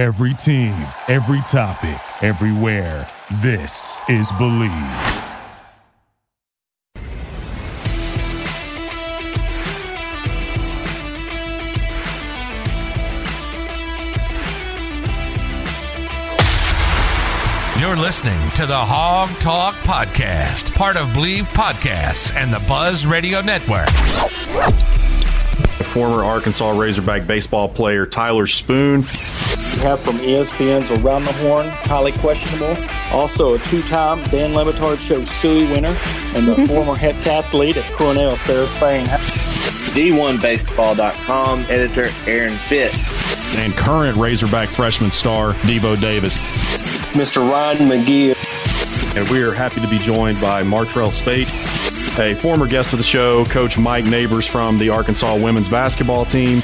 Every team, every topic, everywhere. This is Believe. You're listening to the Hawg Talk Podcast, part of Believe Podcasts and the Buzz Radio Network. Former Arkansas Razorback baseball player Tyler Spoon. We have from ESPN's Around the Horn, highly questionable. Also, a two-time Dan Le Batard Show Suey winner, and the former heptathlete at Cornell, Sarah Spain. D1Baseball.com editor Aaron Fitt. And current Razorback freshman star Devo Davis. Mr. Ryan McGee. And we are happy to be joined by Martrell Spaight, a former guest of the show, Coach Mike Neighbors from the Arkansas women's basketball team,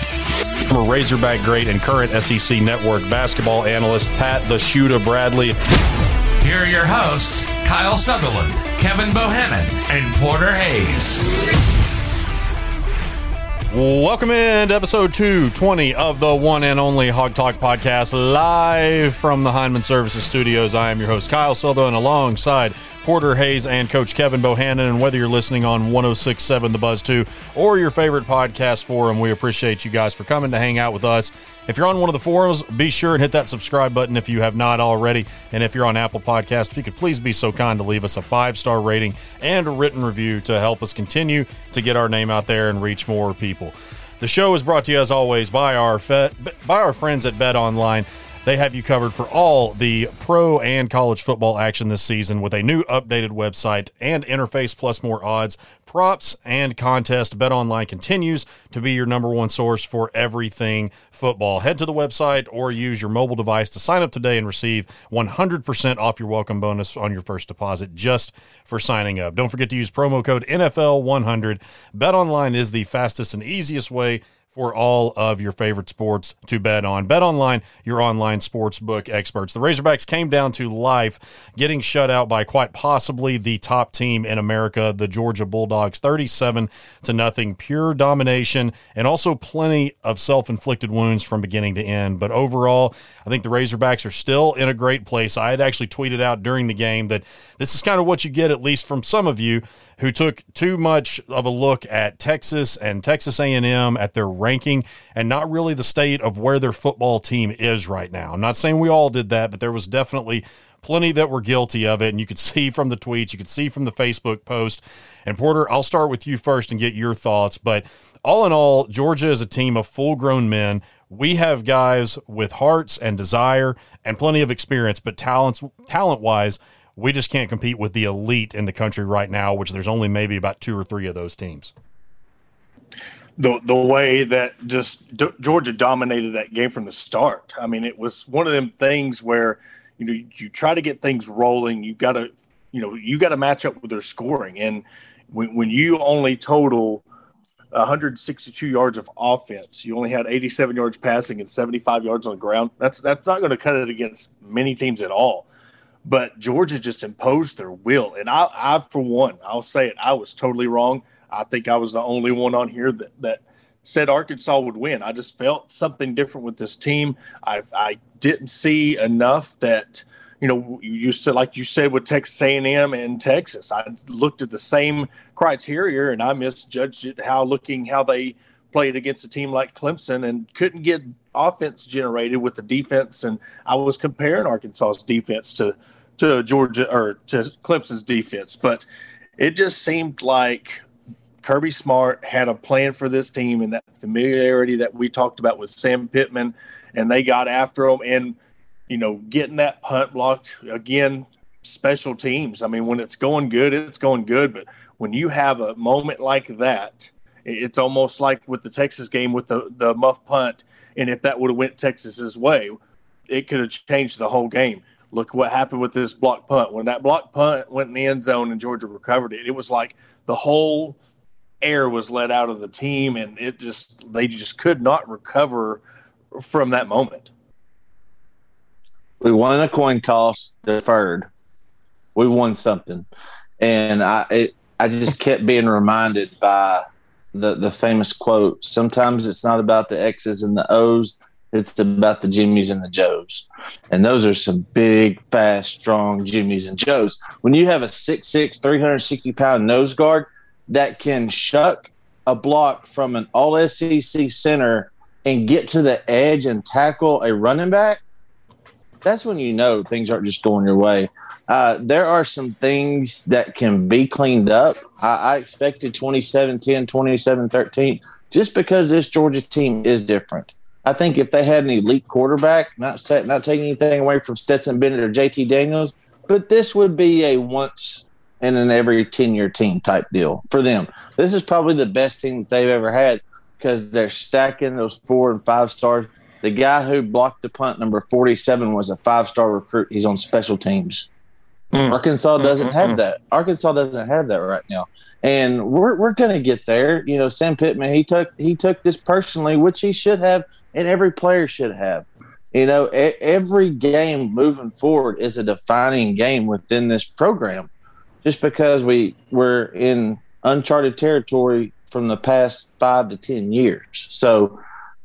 former Razorback great and current SEC Network basketball analyst Pat the Shooter Bradley. Here are your hosts, Kyle Sutherland, Kevin Bohannon, and Porter Hayes. Welcome in to episode 220 of the one and only Hawg Talk podcast, live from the Heineman Services Studios. I am your host, Kyle Sutherland, alongside Porter Hayes and Coach Kevin Bohannon. And whether you're listening on 1067 The Buzz 2 or your favorite podcast forum, we appreciate you guys for coming to hang out with us. If you're on one of the forums, be sure and hit that subscribe button if you have not already. And if you're on Apple Podcast, if you could please be so kind to leave us a five star rating and a written review to help us continue to get our name out there and reach more people. The show is brought to you as always by our fe- by our friends at Bet Online. They have you covered for all the pro and college football action this season with a new updated website and interface plus more odds, props, and contest. Bet Online continues to be your number one source for everything football. Head to the website or use your mobile device to sign up today and receive 100% off your welcome bonus on your first deposit just for signing up. Don't forget to use promo code NFL100. Bet Online is the fastest and easiest way for all of your favorite sports to bet on. Bet online, your online sports book experts. The Razorbacks came down to life, getting shut out by quite possibly the top team in America, the Georgia Bulldogs, 37 to nothing, pure domination, and also plenty of self-inflicted wounds from beginning to end. But overall, I think the Razorbacks are still in a great place. I had actually tweeted out during the game that this is kind of what you get, at least from some of you who took too much of a look at Texas and Texas A&M at their ranking and not really the state of where their football team is right now. I'm not saying we all did that, but there was definitely plenty that were guilty of it and you could see from the tweets, you could see from the Facebook post. And Porter, I'll start with you first and get your thoughts, but all in all, Georgia is a team of full-grown men we have guys with hearts and desire and plenty of experience, but talents talent wise, we just can't compete with the elite in the country right now, which there's only maybe about two or three of those teams. The the way that just D- Georgia dominated that game from the start. I mean, it was one of them things where you know you, you try to get things rolling. You got to you know you got to match up with their scoring, and when when you only total 162 yards of offense. You only had 87 yards passing and 75 yards on the ground. That's that's not going to cut it against many teams at all. But Georgia just imposed their will, and I, I for one, I'll say it. I was totally wrong. I think I was the only one on here that that said Arkansas would win. I just felt something different with this team. I I didn't see enough that you know, you said like you said with Texas A&M and Texas, I looked at the same criteria and I misjudged it how looking how they played against a team like Clemson and couldn't get offense generated with the defense. And I was comparing Arkansas's defense to to Georgia or to Clemson's defense, but it just seemed like Kirby Smart had a plan for this team and that familiarity that we talked about with Sam Pittman, and they got after him and you know, getting that punt blocked again, special teams. I mean, when it's going good, it's going good. But when you have a moment like that, it's almost like with the Texas game with the, the muff punt. And if that would have went Texas's way, it could have changed the whole game. Look what happened with this block punt. When that block punt went in the end zone and Georgia recovered it, it was like the whole air was let out of the team and it just they just could not recover from that moment. We won a coin toss, deferred. We won something, and I it, I just kept being reminded by the the famous quote. Sometimes it's not about the X's and the O's; It's about the Jimmies and the Joes. And those are some big, fast, strong Jimmies and Joes. When you have a 6'6, 360 pound nose guard that can shuck a block from an all SEC center and get to the edge and tackle a running back, that's when you know things aren't just going your way. Uh, there are some things that can be cleaned up. I, I expected 27 10, 27 13, just because this Georgia team is different. I think if they had an elite quarterback, not set, not taking anything away from Stetson Bennett or JT Daniels, but this would be a once in an every 10 year team type deal for them. This is probably the best team that they've ever had because they're stacking those four and five stars. The guy who blocked the punt, number 47, was a five star recruit. He's on special teams. Mm. Arkansas doesn't mm-hmm. have that. Arkansas doesn't have that right now. And we're, we're going to get there. You know, Sam Pittman, he took he took this personally, which he should have, and every player should have. You know, every game moving forward is a defining game within this program. Just because we we're in uncharted territory from the past five to ten years, so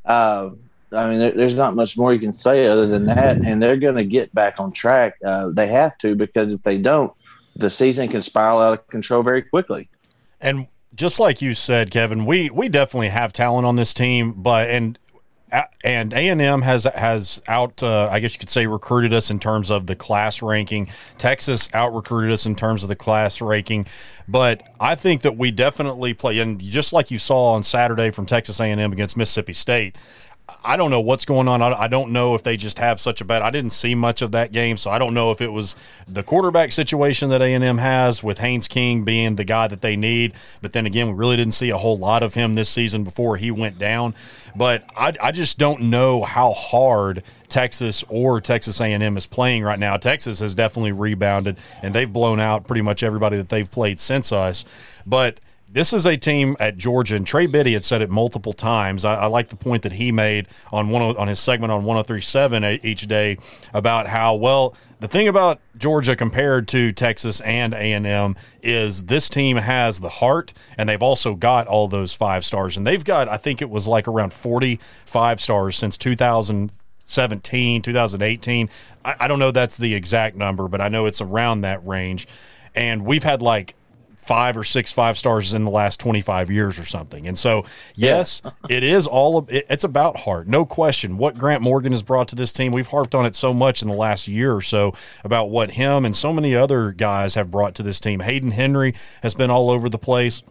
uh, I mean, there, there's not much more you can say other than that. And they're going to get back on track. Uh, they have to because if they don't, the season can spiral out of control very quickly. And just like you said, Kevin, we we definitely have talent on this team, but and and A and M has has out. Uh, I guess you could say recruited us in terms of the class ranking. Texas out recruited us in terms of the class ranking, but I think that we definitely play. And just like you saw on Saturday from Texas A and M against Mississippi State, I don't know what's going on. I, don't know if they just have such a bad. I didn't see much of that game, so I don't know if it was the quarterback situation that A and M has with Haynes King being the guy that they need. But then again, we really didn't see a whole lot of him this season before he went down. But I, I just don't know how hard Texas or Texas A&M is playing right now. Texas has definitely rebounded, and they've blown out pretty much everybody that they've played since us. But this is a team at Georgia, and Trey Biddy had said it multiple times. I, I like the point that he made on one on his segment on 103.7 uh, each day about how well the thing about Georgia compared to Texas and A&M is this team has the heart, and they've also got all those five stars, and they've got I think it was like around 45 stars since 2017, 2018. I, I don't know that's the exact number, but I know it's around that range. And we've had like five or six five stars in the last 25 years or something. And so, yes, yeah. it is all of it, it's about heart, no question. What Grant Morgan has brought to this team, we've harped on it so much in the last year or so about what him and so many other guys have brought to this team. Hayden Henry has been all over the place.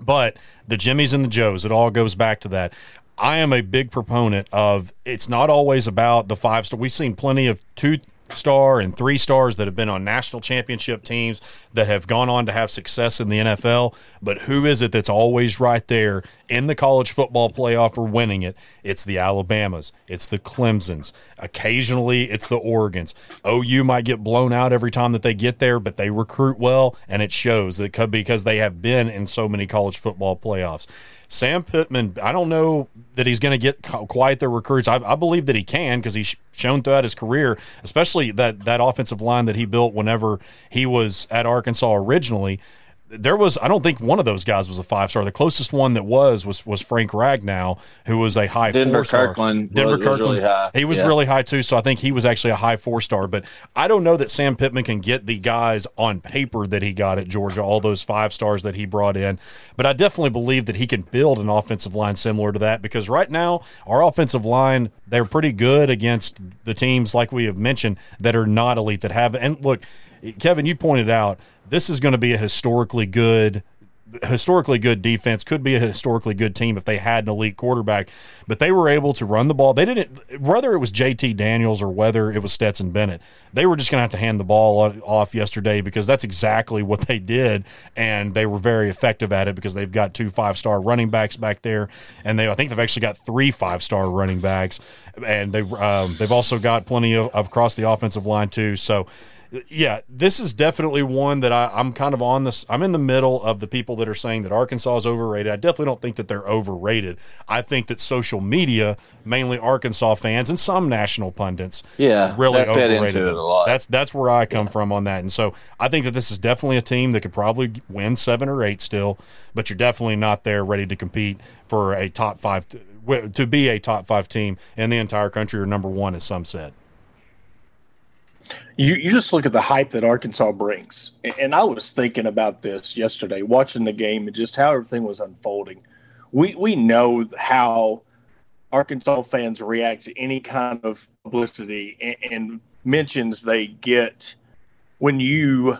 But the Jimmies and the Joes, it all goes back to that. I am a big proponent of it's not always about the five star. We've seen plenty of two star and three stars that have been on national championship teams that have gone on to have success in the NFL. But who is it that's always right there in the college football playoff or winning it? It's the Alabamas, it's the Clemsons. Occasionally, it's the Oregons. OU might get blown out every time that they get there, but they recruit well, and it shows that because they have been in so many college football playoffs. Sam Pittman, I don't know that he's going to get quite the recruits. I, I believe that he can because he's shown throughout his career, especially that that offensive line that he built whenever he was at Arkansas originally there was I don't think one of those guys was a five star. The closest one that was was was Frank Ragnow, who was a high Denver four star. Kirkland Denver was, Kirkland, was really he was yeah. really high too. So I think he was actually a high four star. But I don't know that Sam Pittman can get the guys on paper that he got at Georgia, all those five stars that he brought in. But I definitely believe that he can build an offensive line similar to that because right now our offensive line they're pretty good against the teams like we have mentioned that are not elite that have and look. Kevin, you pointed out this is going to be a historically good historically good defense, could be a historically good team if they had an elite quarterback, but they were able to run the ball. They didn't, whether it was JT Daniels or whether it was Stetson Bennett, they were just going to have to hand the ball off yesterday because that's exactly what they did, and they were very effective at it because they've got two five star running backs back there, and they I think they've actually got three five star running backs, and they um, they've also got plenty of, of across the offensive line too. So yeah, this is definitely one that I, am kind of on this. I'm in the middle of the people that are saying that Arkansas is overrated. I definitely don't think that they're overrated. I think that social media, mainly Arkansas fans and some national pundits, yeah, really overrated it a lot. That's that's where I come yeah. from on that. And so I think that this is definitely a team that could probably win seven or eight still, but you're definitely not there ready to compete for a top five to be a top five team in the entire country or number one, as some said. You you just look at the hype that Arkansas brings, and I was thinking about this yesterday, watching the game and just how everything was unfolding. We we know how Arkansas fans react to any kind of publicity and, and mentions they get when you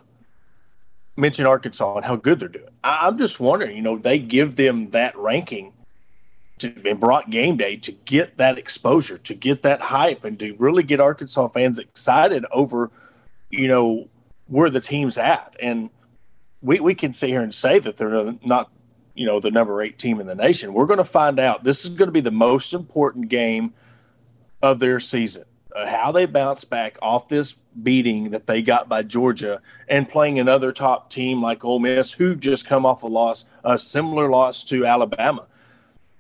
mention Arkansas and how good they're doing. I, I'm just wondering, you know, they give them that ranking to, and brought game day to get that exposure, to get that hype, and to really get Arkansas fans excited over, you know, where the team's at. And we, we can sit here and say that they're not, you know, the number eight team in the nation. We're going to find out. This is going to be the most important game of their season. Uh, how they bounce back off this beating that they got by Georgia and playing another top team like Ole Miss, who just come off a loss, a similar loss to Alabama.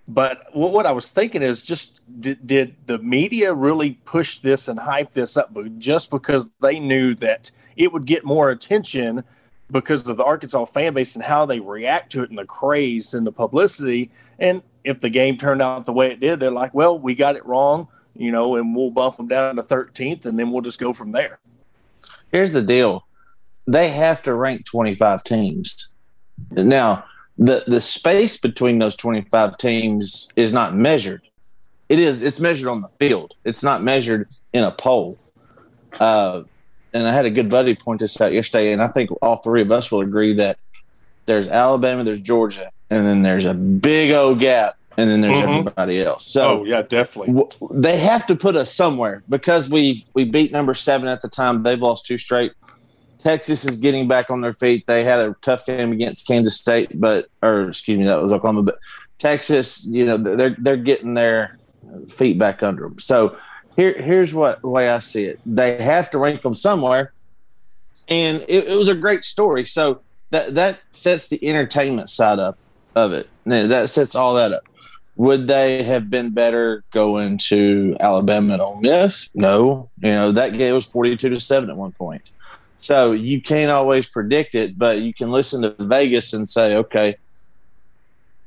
But what, I was thinking is just did, did the media really push this and hype this up just because they knew that it would get more attention because of the Arkansas fan base and how they react to it and the craze and the publicity. And if the game turned out the way it did, they're like, well, we got it wrong, you know, and we'll bump them down to 13th and then we'll just go from there. Here's the deal: they have to rank 25 teams. Now, the the space between those 25 teams is not measured. It is. It's measured on the field. It's not measured in a poll. Uh, and I had a good buddy point this out yesterday, and I think all three of us will agree that there's Alabama, there's Georgia, and then there's a big old gap, and then there's Mhm. everybody else. So oh, yeah, definitely. w- they have to put us somewhere because we we beat number seven at the time. They've lost two straight. Texas is getting back on their feet. They had a tough game against Kansas State, but or excuse me, that was Oklahoma. But Texas, you know, they're they're getting their feet back under them. So here here's what way I see it. They have to rank them somewhere, and it, it was a great story. So that that sets the entertainment side up of it. That sets all that up. Would they have been better going to Alabama and Ole Miss? No. You know, that game was 42 to 7 at one point. So you can't always predict it, but you can listen to Vegas and say, okay,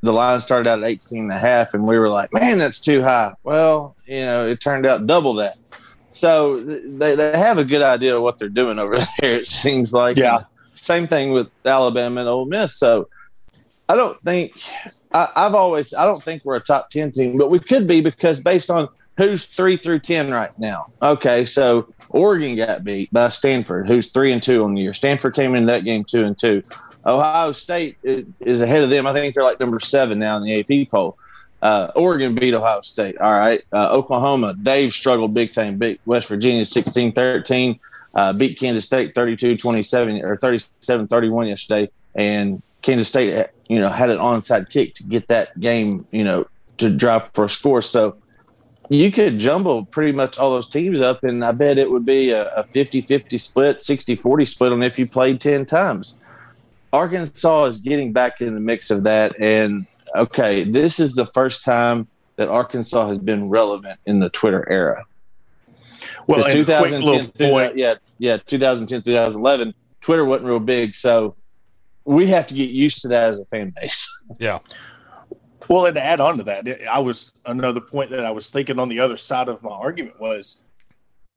the line started out at 18 and a half, and we were like, man, that's too high. Well, you know, it turned out double that. So they, they have a good idea of what they're doing over there, it seems like. Yeah. Same thing with Alabama and Ole Miss. So I don't think I, I've always I don't think we're a top ten team, but we could be because based on who's three through ten right now. Okay, so Oregon got beat by Stanford, who's three and two on the year. Stanford came in that game two and two. Ohio State is ahead of them. I think they're like number seven now in the AP poll. Uh, Oregon beat Ohio State. All right. Uh, Oklahoma, they've struggled big time. Big West Virginia 16 13. Uh, beat Kansas State 32 27 or 37 31 yesterday. And Kansas State, you know, had an onside kick to get that game, you know, to drive for a score. So you could jumble pretty much all those teams up, and I bet it would be a 50 50 split, 60 40 split on if you played 10 times. Arkansas is getting back in the mix of that. And okay, this is the first time that Arkansas has been relevant in the Twitter era. Well, Because 2010, little point. yeah, yeah, 2010, 2011, Twitter wasn't real big. So we have to get used to that as a fan base. Yeah. Well, and to add on to that, I was another point that I was thinking on the other side of my argument was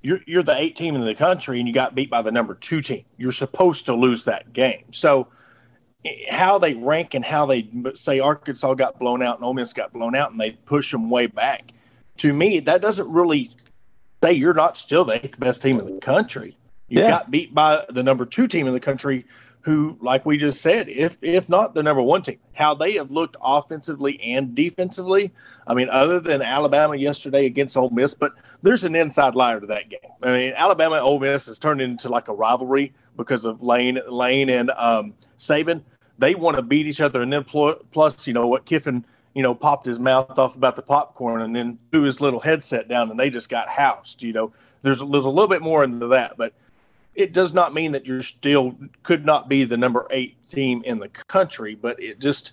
you're you're the eight team in the country and you got beat by the number two team. You're supposed to lose that game. So eh, how they rank and how they say Arkansas got blown out and Ole Miss got blown out and they push them way back. To me, that doesn't really say you're not still the eighth best team in the country. You Yeah. got beat by the number two team in the country, who, like we just said, if if not the number one team, how they have looked offensively and defensively. I mean, other than Alabama yesterday against Ole Miss, but there's an inside liar to that game. I mean, Alabama Ole Miss has turned into like a rivalry because of Lane Lane and um, Saban. They want to beat each other, and then pl- plus, you know what Kiffin, you know, popped his mouth off about the popcorn, and then threw his little headset down, and they just got housed. You know, there's there's a little bit more into that, but it does not mean that you're still could not be the number eight team in the country, but it just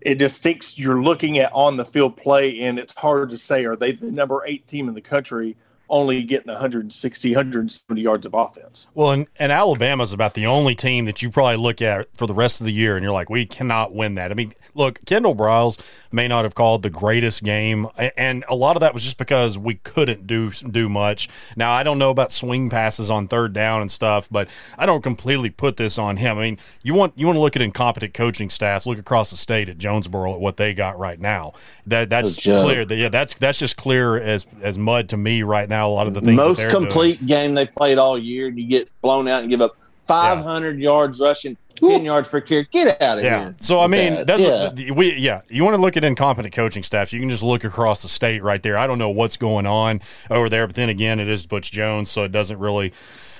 it just thinks you're looking at on the field play, and it's hard to say are they the number eight team in the country only getting 160, 170 yards of offense. Well, and, and Alabama's about the only team that you probably look at for the rest of the year and you're like, we cannot win that. I mean, look, Kendall Briles may not have called the greatest game, and a lot of that was just because we couldn't do do much. Now, I don't know about swing passes on third down and stuff, but I don't completely put this on him. I mean, you want you want to look at incompetent coaching staffs, look across the state at Jonesboro at what they got right now. That that's clear. That, yeah, that's that's just clear as as mud to me right now. A lot of the things most complete doing. game they played all year, and you get blown out and give up 500 yeah. yards rushing. 10 yards per carry. Get out of yeah. here. So I mean, that. that's yeah. What, we yeah. You want to look at incompetent coaching staffs, you can just look across the state right there. I don't know what's going on over there, but then again, it is Butch Jones, so it doesn't really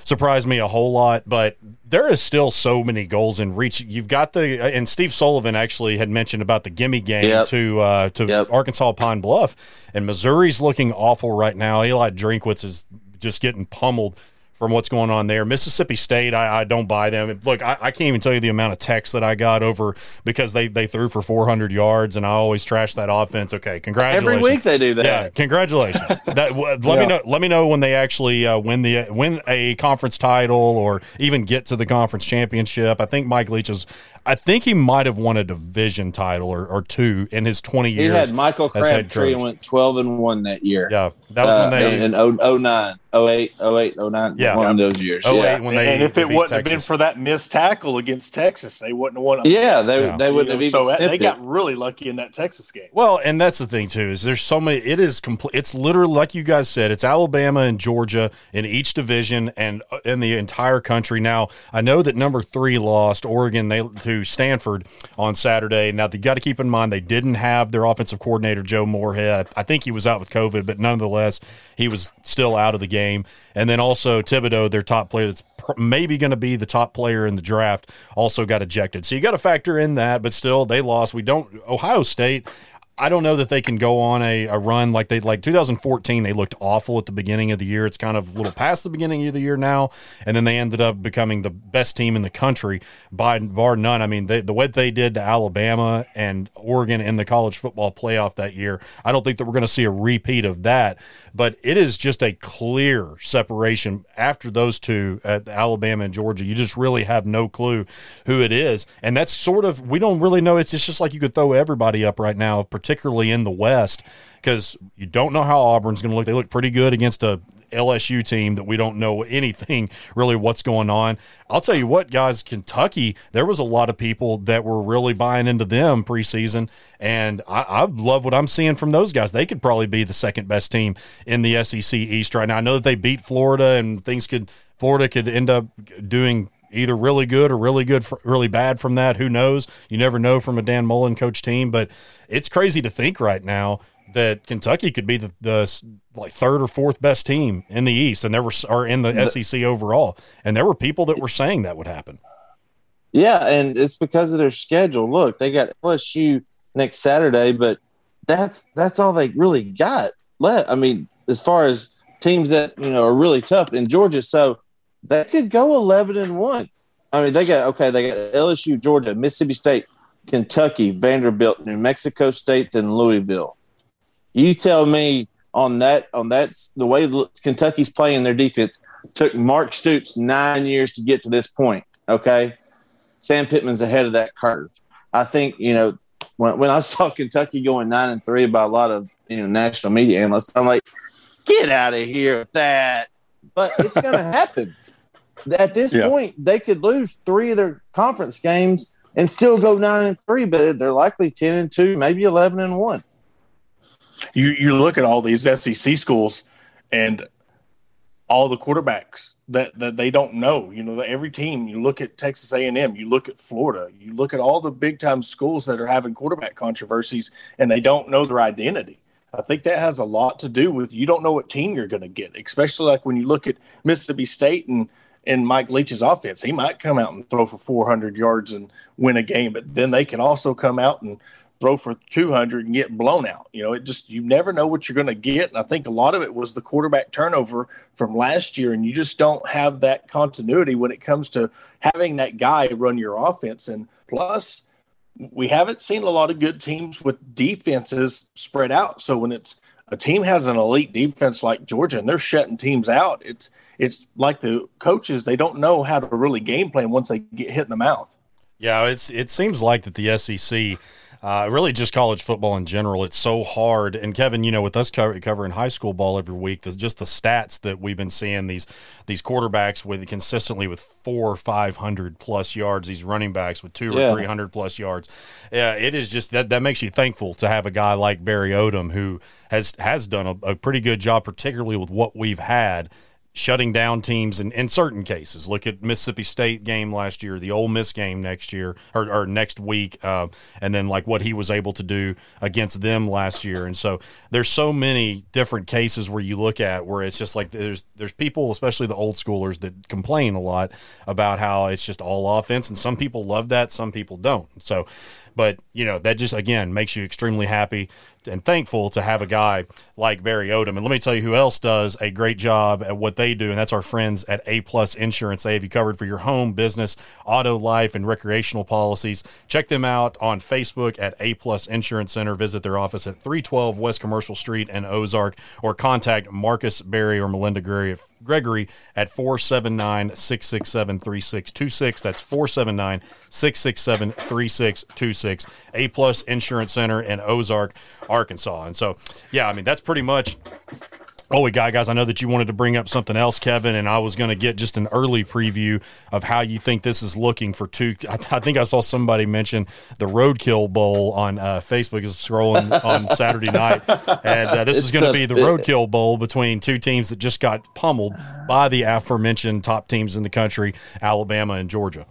surprise me a whole lot. But there is still so many goals in reach. You've got the and Steve Sullivan actually had mentioned about the gimme game yep. to uh, to yep. Arkansas Pine Bluff, and Missouri's looking awful right now. Eli Drinkwitz is just getting pummeled from what's going on there. Mississippi State, I, I don't buy them. Look, I, I, can't even tell you the amount of texts that I got over because they, they threw for 400 yards, and I always trash that offense. Okay, congratulations. Every week they do that. Yeah, congratulations. that let yeah. me know. Let me know when they actually uh, win the win a conference title or even get to the conference championship. I think Mike Leach is I think he might have won a division title or, or two in his 20 years. He had Michael Crabtree went 12 and 1 that year. Yeah. That was uh, when they. In 09, 08, 08, 09. Yeah. One of those years. 08 yeah. When they, and if it wouldn't Texas. have been for that missed tackle against Texas, they wouldn't have won. Yeah. They, yeah. they wouldn't have even so They got really lucky in that Texas game. Well, and that's the thing, too, is there's so many. It is complete. It's literally, like you guys said, it's Alabama and Georgia in each division and uh, in the entire country. Now, I know that number three lost Oregon they to Stanford on Saturday. Now, you got to keep in mind they didn't have their offensive coordinator, Joe Moorhead. I think he was out with COVID, but nonetheless, he was still out of the game. And then also Thibodeaux, their top player that's maybe going to be the top player in the draft, also got ejected. So you got to factor in that, but still, they lost. We don't, Ohio State, I don't know that they can go on a, a run like they like 2014. They looked awful at the beginning of the year. It's kind of a little past the beginning of the year now, and then they ended up becoming the best team in the country by bar none. I mean, they, the what they did to Alabama and Oregon in the college football playoff that year. I don't think that we're going to see a repeat of that, but it is just a clear separation after those two at Alabama and Georgia. You just really have no clue who it is, and that's sort of we don't really know. It's just like you could throw everybody up right now particularly in the West, because you don't know how Auburn's going to look. They look pretty good against a LSU team that we don't know anything really what's going on. I'll tell you what, guys, Kentucky, there was a lot of people that were really buying into them preseason, and I, I love what I'm seeing from those guys. They could probably be the second best team in the SEC East right now. I know that they beat Florida, and things could Florida could end up doing either really good or really good, really bad from that. Who knows? You never know from a Dan Mullen coach team, but it's crazy to think right now that Kentucky could be the, the like third or fourth best team in the East, and there were or in the, the SEC overall, and there were people that were saying that would happen. Yeah, and it's because of their schedule. Look, they got LSU next Saturday, but that's that's all they really got left. I mean, as far as teams that you know are really tough in Georgia, so they could go 11 and 1. I mean, they got okay, they got LSU, Georgia, Mississippi State, Kentucky, Vanderbilt, New Mexico State, then Louisville. You tell me on that on that the way Kentucky's playing their defense took Mark Stoops 9 years to get to this point, okay? Sam Pittman's ahead of that curve. I think, you know, when, when I saw Kentucky going 9 and 3 by a lot of, you know, national media analysts, I'm like, get out of here with that. But it's going to happen at this yeah. point, they could lose three of their conference games and still go nine and three, but they're likely ten and two, maybe eleven and one. You you look at all these SEC schools and all the quarterbacks that that they don't know. You know, every team. You look at Texas A and M. You look at Florida. You look at all the big time schools that are having quarterback controversies, and they don't know their identity. I think that has a lot to do with you don't know what team you're going to get, especially like when you look at Mississippi State and in Mike Leach's offense. He might come out and throw for 400 yards and win a game, but then they can also come out and throw for 200 and get blown out. You know, it just, you never know what you're going to get. And I think a lot of it was the quarterback turnover from last year. And you just don't have that continuity when it comes to having that guy run your offense. And plus, we haven't seen a lot of good teams with defenses spread out. So when it's a team has an elite defense like Georgia and they're shutting teams out, it's it's like the coaches they don't know how to really game plan once they get hit in the mouth. Yeah, it's it seems like that the SEC uh, really just college football in general. It's so hard. And Kevin, you know, with us cover, covering high school ball every week, just the stats that we've been seeing these these quarterbacks with consistently with four, or five hundred plus yards. These running backs with two yeah. or three hundred plus yards. Yeah, it is just that that makes you thankful to have a guy like Barry Odom who has has done a, a pretty good job, particularly with what we've had shutting down teams in, in certain cases. Look at Mississippi State game last year, the Ole Miss game next year or, or next week, uh, and then like what he was able to do against them last year. And so there's so many different cases where you look at where it's just like there's there's people, especially the old schoolers, that complain a lot about how it's just all offense, and some people love that, some people don't. So but you know that just again makes you extremely happy and thankful to have a guy like Barry Odom. And let me tell you who else does a great job at what they do, and that's our friends at A Plus Insurance. They have you covered for your home, business, auto, life, and recreational policies. Check them out on Facebook at A Plus Insurance Center. Visit their office at 312 West Commercial Street in Ozark, or contact Marcus Barry or Melinda Gregory at 479 667 3626. That's 479 667 3626. A Plus Insurance Center in Ozark, Arkansas. And so, yeah, I mean, that's pretty much Oh, we got guys. I know that you wanted to bring up something else, Kevin, and I was going to get just an early preview of how you think this is looking for two. I, I think I saw somebody mention the Roadkill Bowl on uh, Facebook is scrolling on Saturday night, and uh, this it's is going to be the Roadkill Bowl between two teams that just got pummeled by the aforementioned top teams in the country, Alabama and Georgia.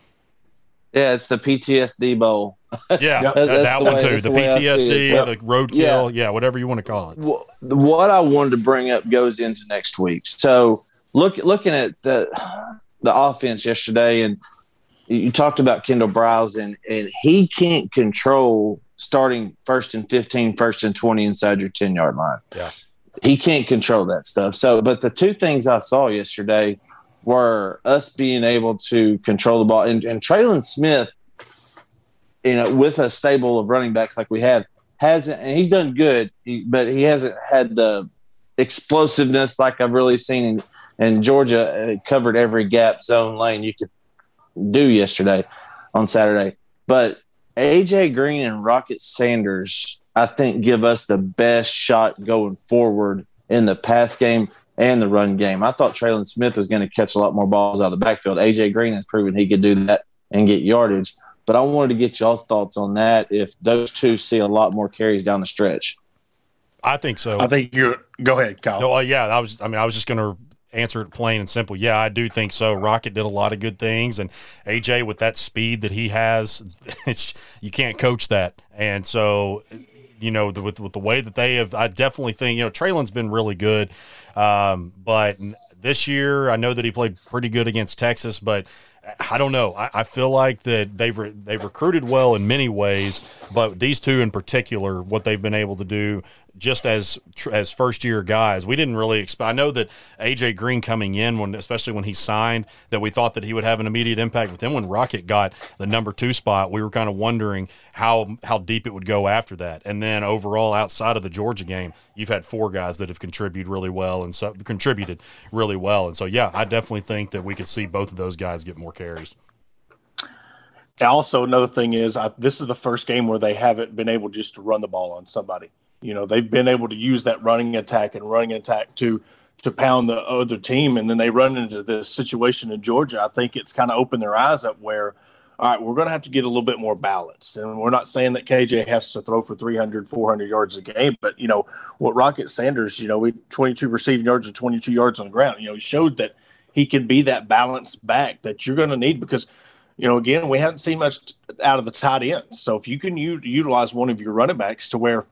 Yeah, it's the PTSD Bowl. Yeah, that, that one way, too. The, the PTSD, the roadkill, yeah. yeah, whatever you want to call it. What I wanted to bring up goes into next week. So look, looking at the the offense yesterday, and you talked about Kendall Briles, and and he can't control starting first and 15, first and 20 inside your 10 yard line. Yeah. He can't control that stuff. So, but the two things I saw yesterday were us being able to control the ball and, and Trelon Smith you know, with a stable of running backs like we have, hasn't, and he's done good, but he hasn't had the explosiveness like I've really seen in, in Georgia. Uh, covered every gap, zone, lane you could do yesterday on Saturday. But AJ Green and Rocket Sanders, I think, give us the best shot going forward in the pass game and the run game. I thought Trelon Smith was going to catch a lot more balls out of the backfield. AJ Green has proven he could do that and get yardage. But I wanted to get y'all's thoughts on that. If those two see a lot more carries down the stretch, I think so. I think you're. Go ahead, Kyle. No, uh, yeah, I was. I mean, I was just going to answer it plain and simple. Yeah, I do think so. Rocket did a lot of good things, and AJ with that speed that he has, it's you can't coach that. And so, you know, the, with with the way that they have, I definitely think you know Trelon's been really good, um, but this year I know that he played pretty good against Texas, but I don't know. I, I, feel like that they've re, they've recruited well in many ways, but these two in particular, what they've been able to do just as as first year guys. We didn't really expect. I know that AJ Green coming in when, especially when he signed, that we thought that he would have an immediate impact. But then when Rocket got the number two spot, we were kind of wondering how how deep it would go after that. And then overall, outside of the Georgia game, you've had four guys that have contributed really well and so contributed really well. And so, yeah, I definitely think that we could see both of those guys get more carries. Also, another thing is, I, this is the first game where they haven't been able just to run the ball on somebody. You know, they've been able to use that running attack and running attack to to pound the other team, and then they run into this situation in Georgia. I think it's kind of opened their eyes up where, all right, we're going to have to get a little bit more balanced. And we're not saying that KJ has to throw for 300, 400 yards a game, but you know what Rocket Sanders, you know, we 22 receiving yards and 22 yards on the ground. You know, he showed that he can be that balanced back that you're going to need because you know, again, we haven't seen much out of the tight ends. So if you can u- utilize one of your running backs to where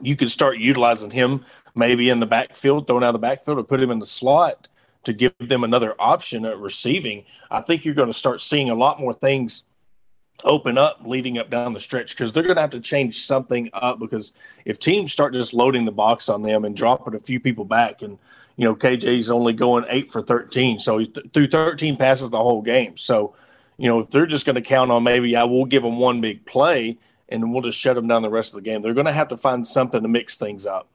you could start utilizing him maybe in the backfield, throwing out of the backfield, or put him in the slot to give them another option at receiving. I think you're going to start seeing a lot more things open up leading up down the stretch because they're going to have to change something up because if teams start just loading the box on them and dropping a few people back and you know KJ's only going 8 for 13 so he th- threw 13 passes the whole game so you know if they're just going to count on maybe I will give them one big play and we'll just shut them down the rest of the game. They're going to have to find something to mix things up.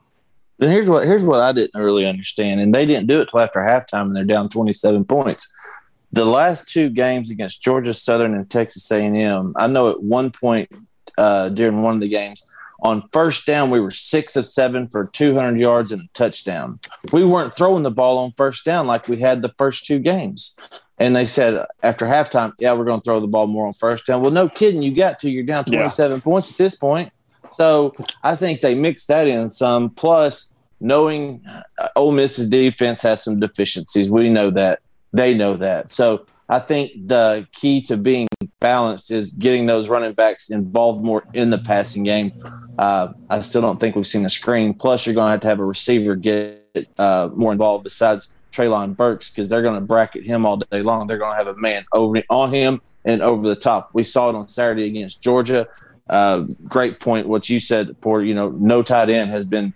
And here's what here's what I didn't really understand, and they didn't do it till after halftime, and they're down 27 points. The last two games against Georgia Southern and Texas A&M, I know at one point uh, during one of the games, on first down we were six of seven for 200 yards and a touchdown. We weren't throwing the ball on first down like we had the first two games. And they said after halftime, yeah, we're going to throw the ball more on first down. Well, no kidding, you got to. You're down 27 yeah. points at this point. So I think they mixed that in some. Plus, knowing uh, Ole Miss's defense has some deficiencies, we know that. They know that. So I think the key to being balanced is getting those running backs involved more in the passing game. Uh, I still don't think we've seen a screen. Plus, you're going to have to have a receiver get uh, more involved besides Treylon Burks because they're going to bracket him all day long. They're going to have a man over on him and over the top. We saw it on Saturday against Georgia. Uh, great point. What you said, Porter. You know, no tight end has been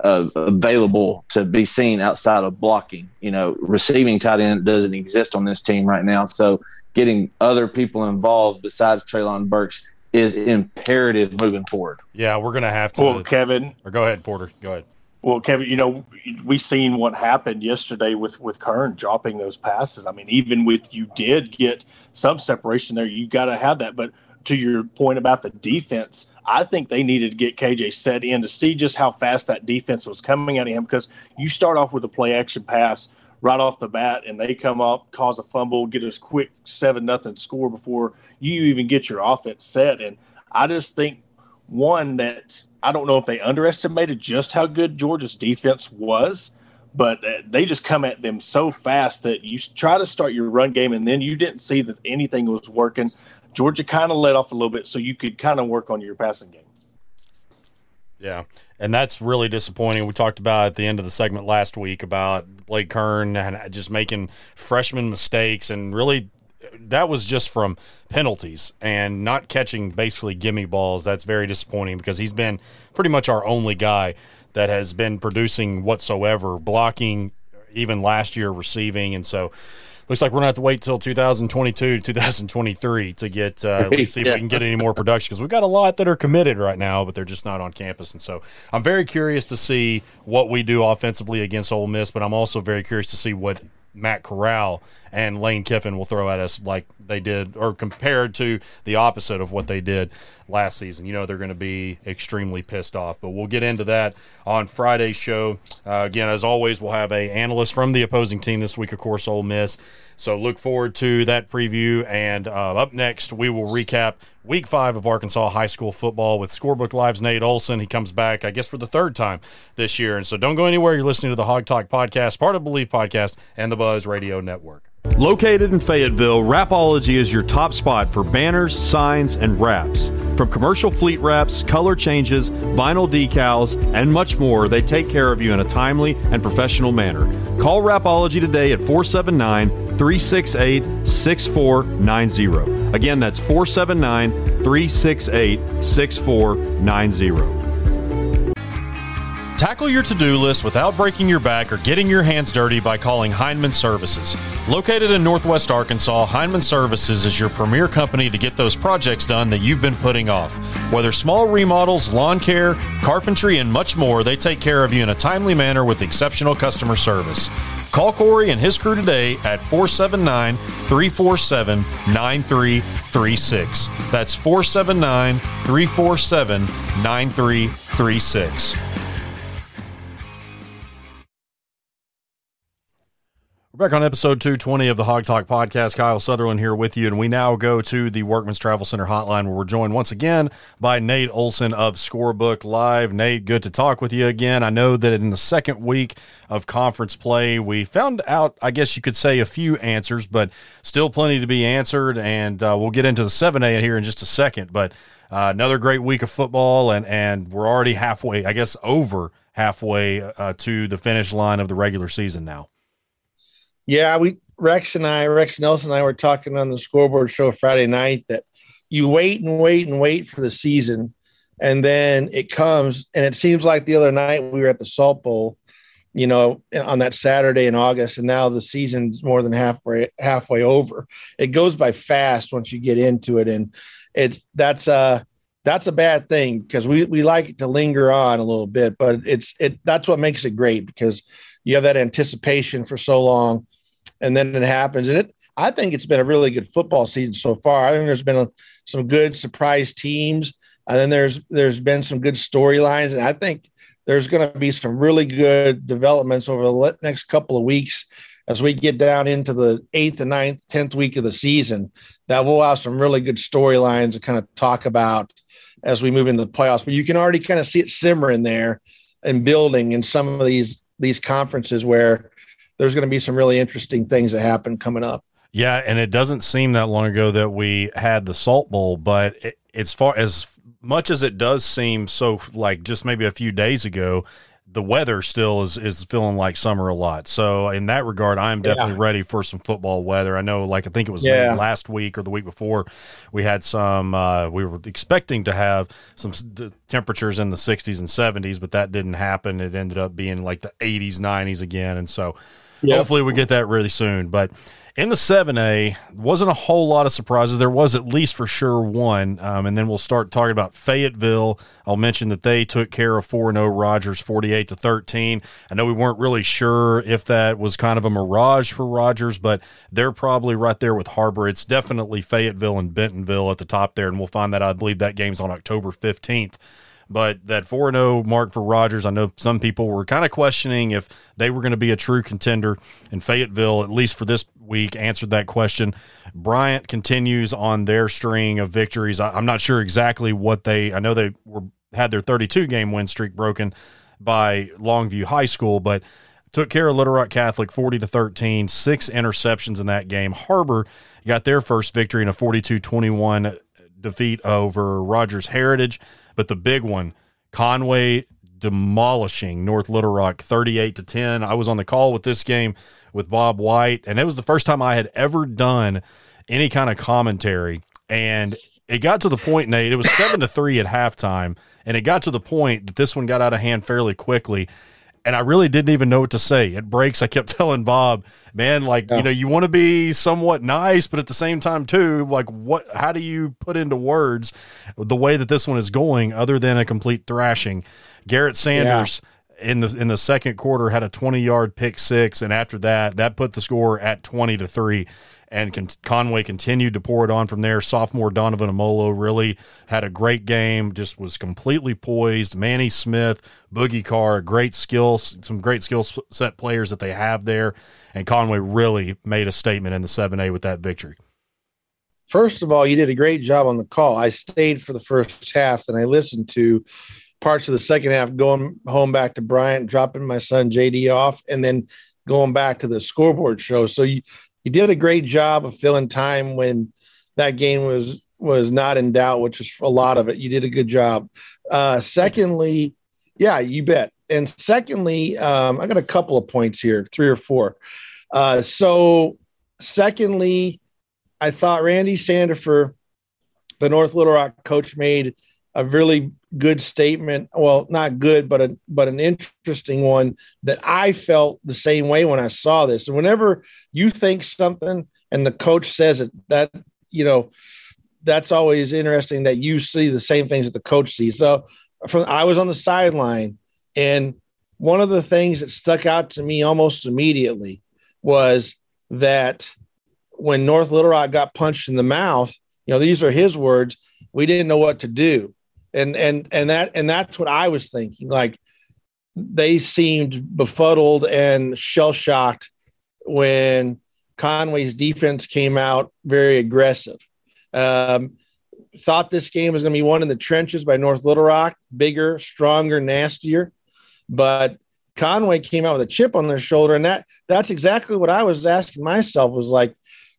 uh, available to be seen outside of blocking. You know, receiving tight end doesn't exist on this team right now. So getting other people involved besides Treylon Burks is imperative moving forward. Yeah, we're going to have to. Well, Kevin. Or go ahead, Porter. Go ahead. Well, Kevin, you know, we seen what happened yesterday with with Kern dropping those passes. I mean, even with you did get some separation there, you got to have that. But to your point about the defense, I think they needed to get KJ set in to see just how fast that defense was coming at him because you start off with a play action pass right off the bat and they come up, cause a fumble, get a quick seven nothing score before you even get your offense set. And I just think one that I don't know if they underestimated just how good Georgia's defense was, but uh, they just come at them so fast that you try to start your run game and then you didn't see that anything was working. Georgia kind of let off a little bit so you could kind of work on your passing game. Yeah, and that's really disappointing. We talked about at the end of the segment last week about Blake Kern and just making freshman mistakes, and really that was just from penalties and not catching basically gimme balls. That's very disappointing because he's been pretty much our only guy that has been producing whatsoever, blocking even last year, receiving, and so looks like we're gonna have to wait till 2022 2023 to get uh, see if we can get any more production because we've got a lot that are committed right now but they're just not on campus. And so i'm very curious to see what we do offensively against Ole Miss but i'm also very curious to see what Matt Corral and Lane Kiffin will throw at us like they did, or compared to the opposite of what they did last season. You know, they're going to be extremely pissed off, but we'll get into that on Friday's show. Uh, again, as always, we'll have a analyst from the opposing team this week, of course, Ole Miss. So look forward to that preview. And uh, up next, we will recap week five of Arkansas high school football with Scorebook Live's Nate Olson. He comes back, I guess, for the third time this year. And so don't go anywhere. You're listening to the Hawg Talk podcast, part of Believe Podcast and the Buzz Radio Network. Located in Fayetteville, Rapology is your top spot for banners, signs, and wraps. From commercial fleet wraps, color changes, vinyl decals, and much more, they take care of you in a timely and professional manner. Call Rapology today at 479 368 6490. Again, that's 479 368 6490. Tackle your to do list without breaking your back or getting your hands dirty by calling Heinman Services. Located in Northwest Arkansas, Heinman Services is your premier company to get those projects done that you've been putting off. Whether small remodels, lawn care, carpentry, and much more, they take care of you in a timely manner with exceptional customer service. Call Corey and his crew today at 479 347 9336. That's 479 347 9336. We're back on episode 220 of the Hawg Talk podcast. Kyle Sutherland here with you, and we now go to the Workman's Travel Center hotline where we're joined once again by Nate Olson of Scorebook Live. Nate, good to talk with you again. I know that in the second week of conference play, we found out, I guess you could say, a few answers, but still plenty to be answered. And uh, we'll get into the 7A here in just a second. But uh, another great week of football, and, and we're already halfway, I guess, over halfway uh, to the finish line of the regular season now. Yeah, we Rex and I, Rex Nelson and I were talking on the scoreboard show Friday night that you wait and wait and wait for the season, and then it comes, and it seems like the other night we were at the Salt Bowl, you know, on that Saturday in August, and now the season's more than halfway halfway over. It goes by fast once you get into it, and it's that's uh that's a bad thing because we we like it to linger on a little bit, but it's it that's what makes it great because you have that anticipation for so long, and then it happens, and it. I think it's been a really good football season so far. I think there's been a, some good surprise teams, and then there's there's been some good storylines, and I think there's going to be some really good developments over the next couple of weeks as we get down into the eighth and ninth, tenth week of the season. That will have some really good storylines to kind of talk about as we move into the playoffs. But you can already kind of see it simmering there and building in some of these these conferences where there's going to be some really interesting things that happen coming up. Yeah, and it doesn't seem that long ago that we had the Salt Bowl, but it, as far as much as it does seem so like just maybe a few days ago, the weather still is is feeling like summer a lot. So in that regard, I'm definitely yeah. ready for some football weather. I know, like I think it was yeah. last week or the week before, we had some. Uh, we were expecting to have some temperatures in the 60s and 70s, but that didn't happen. It ended up being like the 80s, 90s again, and so yep. hopefully we get that really soon. But in the 7A, wasn't a whole lot of surprises. There was at least for sure one. Um, and then we'll start talking about Fayetteville. I'll mention that they took care of 4 0 Rogers 48 to 13. I know we weren't really sure if that was kind of a mirage for Rogers, but they're probably right there with Har-Ber. It's definitely Fayetteville and Bentonville at the top there. And we'll find that, I believe, that game's on October 15th. But that 4 0 mark for Rogers, I know some people were kind of questioning if they were going to be a true contender. And Fayetteville, at least for this week, answered that question. Bryant continues on their string of victories. I, am not sure exactly what they, I know they were had their 32 game win streak broken by Longview High School, but took care of Little Rock Catholic 40 to 13, six interceptions in that game. Har-Ber got their first victory in a 42 21 defeat over Rogers Heritage. But the big one, Conway demolishing North Little Rock 38 to 10. I was on the call with this game with Bob White, and it was the first time I had ever done any kind of commentary. And it got to the point, Nate, it was seven to three at halftime, and it got to the point that this one got out of hand fairly quickly and I really didn't even know what to say. At breaks, I kept telling Bob, man, like, yeah. you know, you want to be somewhat nice, but at the same time, too, like, what, how do you put into words the way that this one is going other than a complete thrashing? Garrett Sanders. Yeah. In the in the second quarter, had a twenty yard pick six, and after that, that put the score at twenty to three and Con- Conway continued to pour it on from there. Sophomore Donovan Amolo really had a great game, just was completely poised. Manny Smith, Boogie Carr, great skills, some great skill set players that they have there. And Conway really made a statement in the 7A with that victory. First of all, you did a great job on the call. I stayed for the first half and I listened to parts of the second half, going home back to Bryant, dropping my son JD off, and then going back to the scoreboard show. So you he did a great job of filling time when that game was was not in doubt, which is a lot of it. You did a good job. Uh, secondly, yeah, you bet. And secondly, um, I got a couple of points here, three or four. Uh, so, secondly, I thought Randy Sandefur, the North Little Rock coach, made a really good statement. Well, not good, but a but an interesting one that I felt the same way when I saw this. And whenever you think something and the coach says it, that you know, that's always interesting that you see the same things that the coach sees. So from I was on the sideline and one of the things that stuck out to me almost immediately was that when North Little Rock got punched in the mouth, you know, these are his words, we didn't know what to do and and and that and that's what I was thinking. Like they seemed befuddled and shell shocked when Conway's defense came out very aggressive. Um, thought this game was going to be won in the trenches by North Little Rock, bigger, stronger, nastier, but Conway came out with a chip on their shoulder, and that that's exactly what I was asking myself. Was like,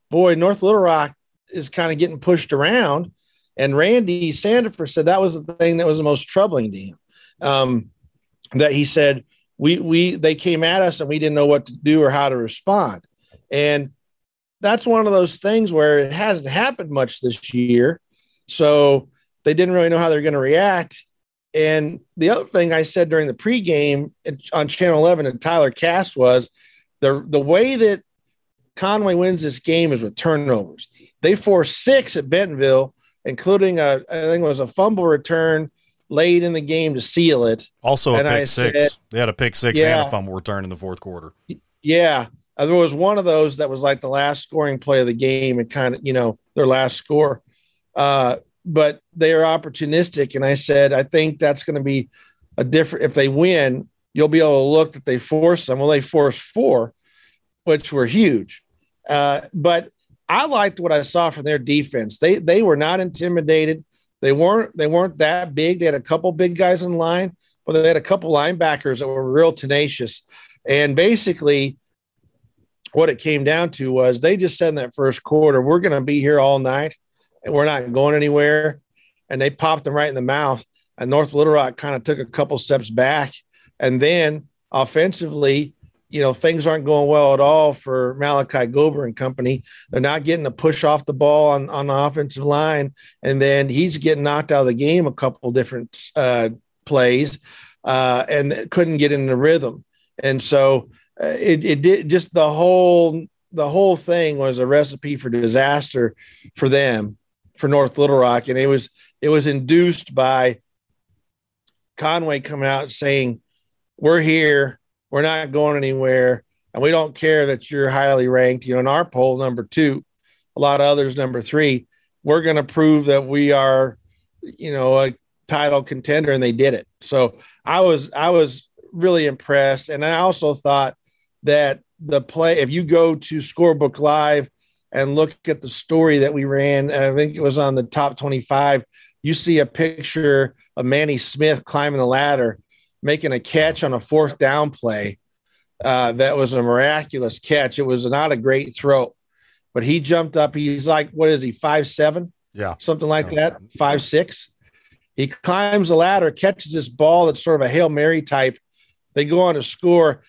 boy, North Little Rock is kind of getting pushed around and Randy Sandefur said that was the thing that was the most troubling to him. Um, that he said we we they came at us and we didn't know what to do or how to respond, and that's one of those things where it hasn't happened much this year, so they didn't really know how they're going to react. And the other thing I said during the pregame on Channel 11 and Tyler Cass was the the way that Conway wins this game is with turnovers. They forced six at Bentonville including a I think it was a fumble return late in the game to seal it. Also, a And pick I six. said- they had a pick six and a fumble return in the fourth quarter. Yeah. Uh, There was one of those that was like the last scoring play of the game and kind of, you know, their last score. Uh, but they are opportunistic. And I said, I think that's going to be a different, if they win, you'll be able to look that they forced them. Well, they forced four, which were huge. Uh, but I liked what I saw from their defense. They, they were not intimidated. They weren't, they weren't that big. They had a couple big guys in line, but they had a couple linebackers that were real tenacious. And basically, what it came down to was they just said in that first quarter, we're going to be here all night and we're not going anywhere. And they popped them right in the mouth. And North Little Rock kind of took a couple steps back. And then offensively, you know, things aren't going well at all for Malachi Gober and company. They're not getting a push off the ball on, on the offensive line. And then he's getting knocked out of the game a couple different uh, plays uh, and couldn't get in the rhythm. And so uh, it, it did just the whole the whole thing was a recipe for disaster for them for North Little Rock, and it was it was induced by Conway coming out saying, "We're here, we're not going anywhere, and we don't care that you're highly ranked." You know, in our poll, number two, a lot of others, number three. We're going to prove that we are, you know, a title contender, and they did it. So I was I was really impressed, and I also thought that the play, if you go to Scorebook Live and look at the story that we ran, I think it was on the top 25, you see a picture of Manny Smith climbing the ladder, making a catch on a fourth down play. Uh, that was a miraculous catch. It was not a great throw, but he jumped up. He's like, what is he, five seven? Yeah. something like that, five six. He climbs the ladder, catches this ball that's sort of a hail mary type. They go on to score.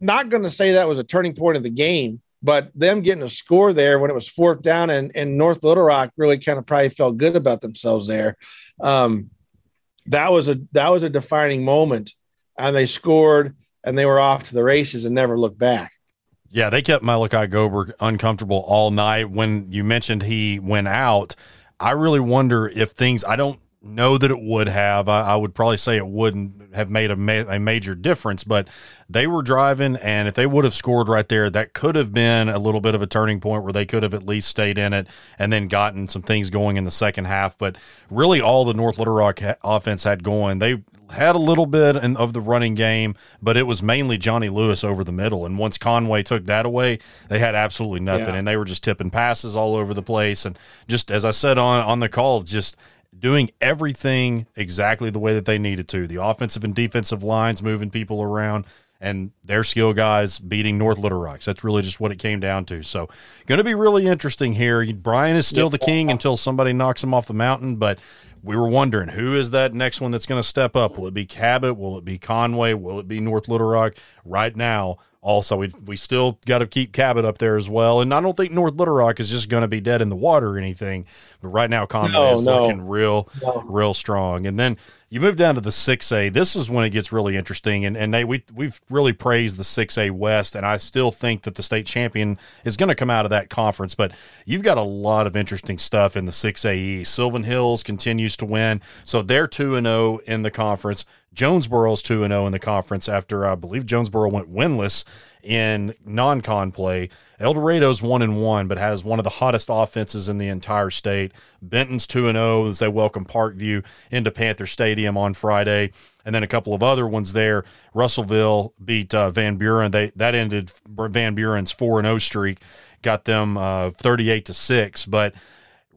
Not going to say that was a turning point of the game, but them getting a score there when it was fourth down and, and North Little Rock really kind of probably felt good about themselves there. Um, that was a that was a defining moment, and they scored and they were off to the races and never looked back. Yeah, they kept Malachi Gober uncomfortable all night. When you mentioned he went out, I really wonder if things. I don't know that it would have. I, I would probably say it wouldn't have made a, ma- a major difference, but they were driving, and if they would have scored right there, that could have been a little bit of a turning point where they could have at least stayed in it and then gotten some things going in the second half. But really, all the North Little Rock ha- offense had going, they had a little bit in, of the running game, but it was mainly Johnny Lewis over the middle. And once Conway took that away, they had absolutely nothing, Yeah. and they were just tipping passes all over the place. And just as I said on on the call, just doing everything exactly the way that they needed to. The offensive and defensive lines moving people around. And their skill guys beating North Little Rocks. That's really just what it came down to. So, going to be really interesting here. Bryant is still the king until somebody knocks him off the mountain. But we were wondering who is that next one that's going to step up? Will it be Cabot? Will it be Conway? Will it be North Little Rock? Right now, also we we still got to keep Cabot up there as well. And I don't think North Little Rock is just going to be dead in the water or anything. But right now, Conway No, is no. looking real, No. real strong. And then you move down to the six A. This is when it gets really interesting. And and they, we we've really praised the six A West, and I still think that the state champion is going to come out of that conference. But you've got a lot of interesting stuff in the six A East. Sylvan Hills continues to win, so they're two and zero in the conference. Jonesboro's two and zero in the conference after I believe Jonesboro went winless in non-con play. El Dorado's one and one, but has one of the hottest offenses in the entire state. Benton's two and zero as they welcome Parkview into Panther Stadium on Friday, and then a couple of other ones there. Russellville beat uh, Van Buren. They that ended Van Buren's four and zero streak, got them uh, thirty eight to six, but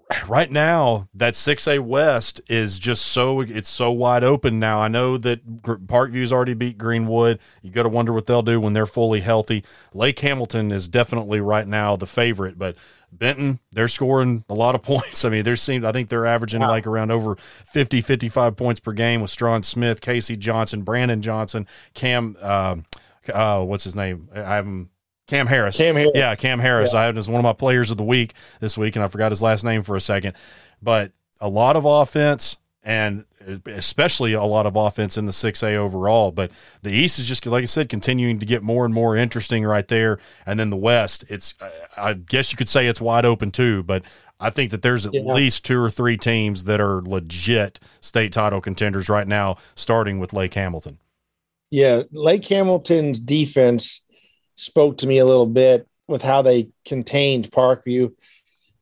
right now that 6A West is just so it's so wide open now. I know that Parkview's already beat Greenwood. You got to wonder what they'll do when they're fully healthy. Lake Hamilton is definitely right now the favorite, but Benton, they're scoring a lot of points. I mean, they're seeing I think they're averaging like around over 50 55 points per game with Strawn Smith, Casey Johnson, Brandon Johnson, Cam um uh what's his name? I have him Cam Harris. Cam Harris. Yeah, Cam Harris. I had him as one of my players of the week this week, and I forgot his last name for a second. But a lot of offense, and especially a lot of offense in the 6A overall. But the East is just, like I said, continuing to get more and more interesting right there. And then the West, it's, I guess you could say it's wide open too. But I think that there's at Yeah. least two or three teams that are legit state title contenders right now, starting with Lake Hamilton. Yeah, Lake Hamilton's defense spoke to me a little bit with how they contained Parkview,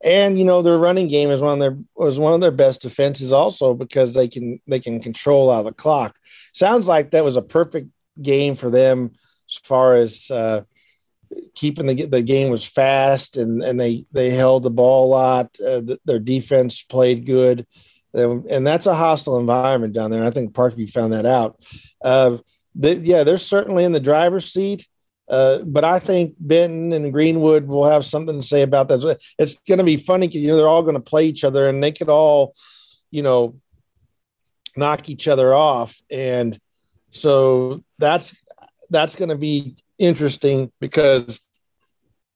and you know their running game is one of their was one of their best defenses also because they can they can control out the clock. Sounds like that was a perfect game for them as far as uh, keeping the the game was fast and and they they held the ball a lot. Uh, th- their defense played good, Um, and that's a hostile environment down there. I think Parkview found that out. Uh, they, yeah, they're certainly in the driver's seat. Uh, but I think Benton and Greenwood will have something to say about that. It's going to be funny you know they're all going to play each other, and they could all, you know, knock each other off, and so that's that's going to be interesting because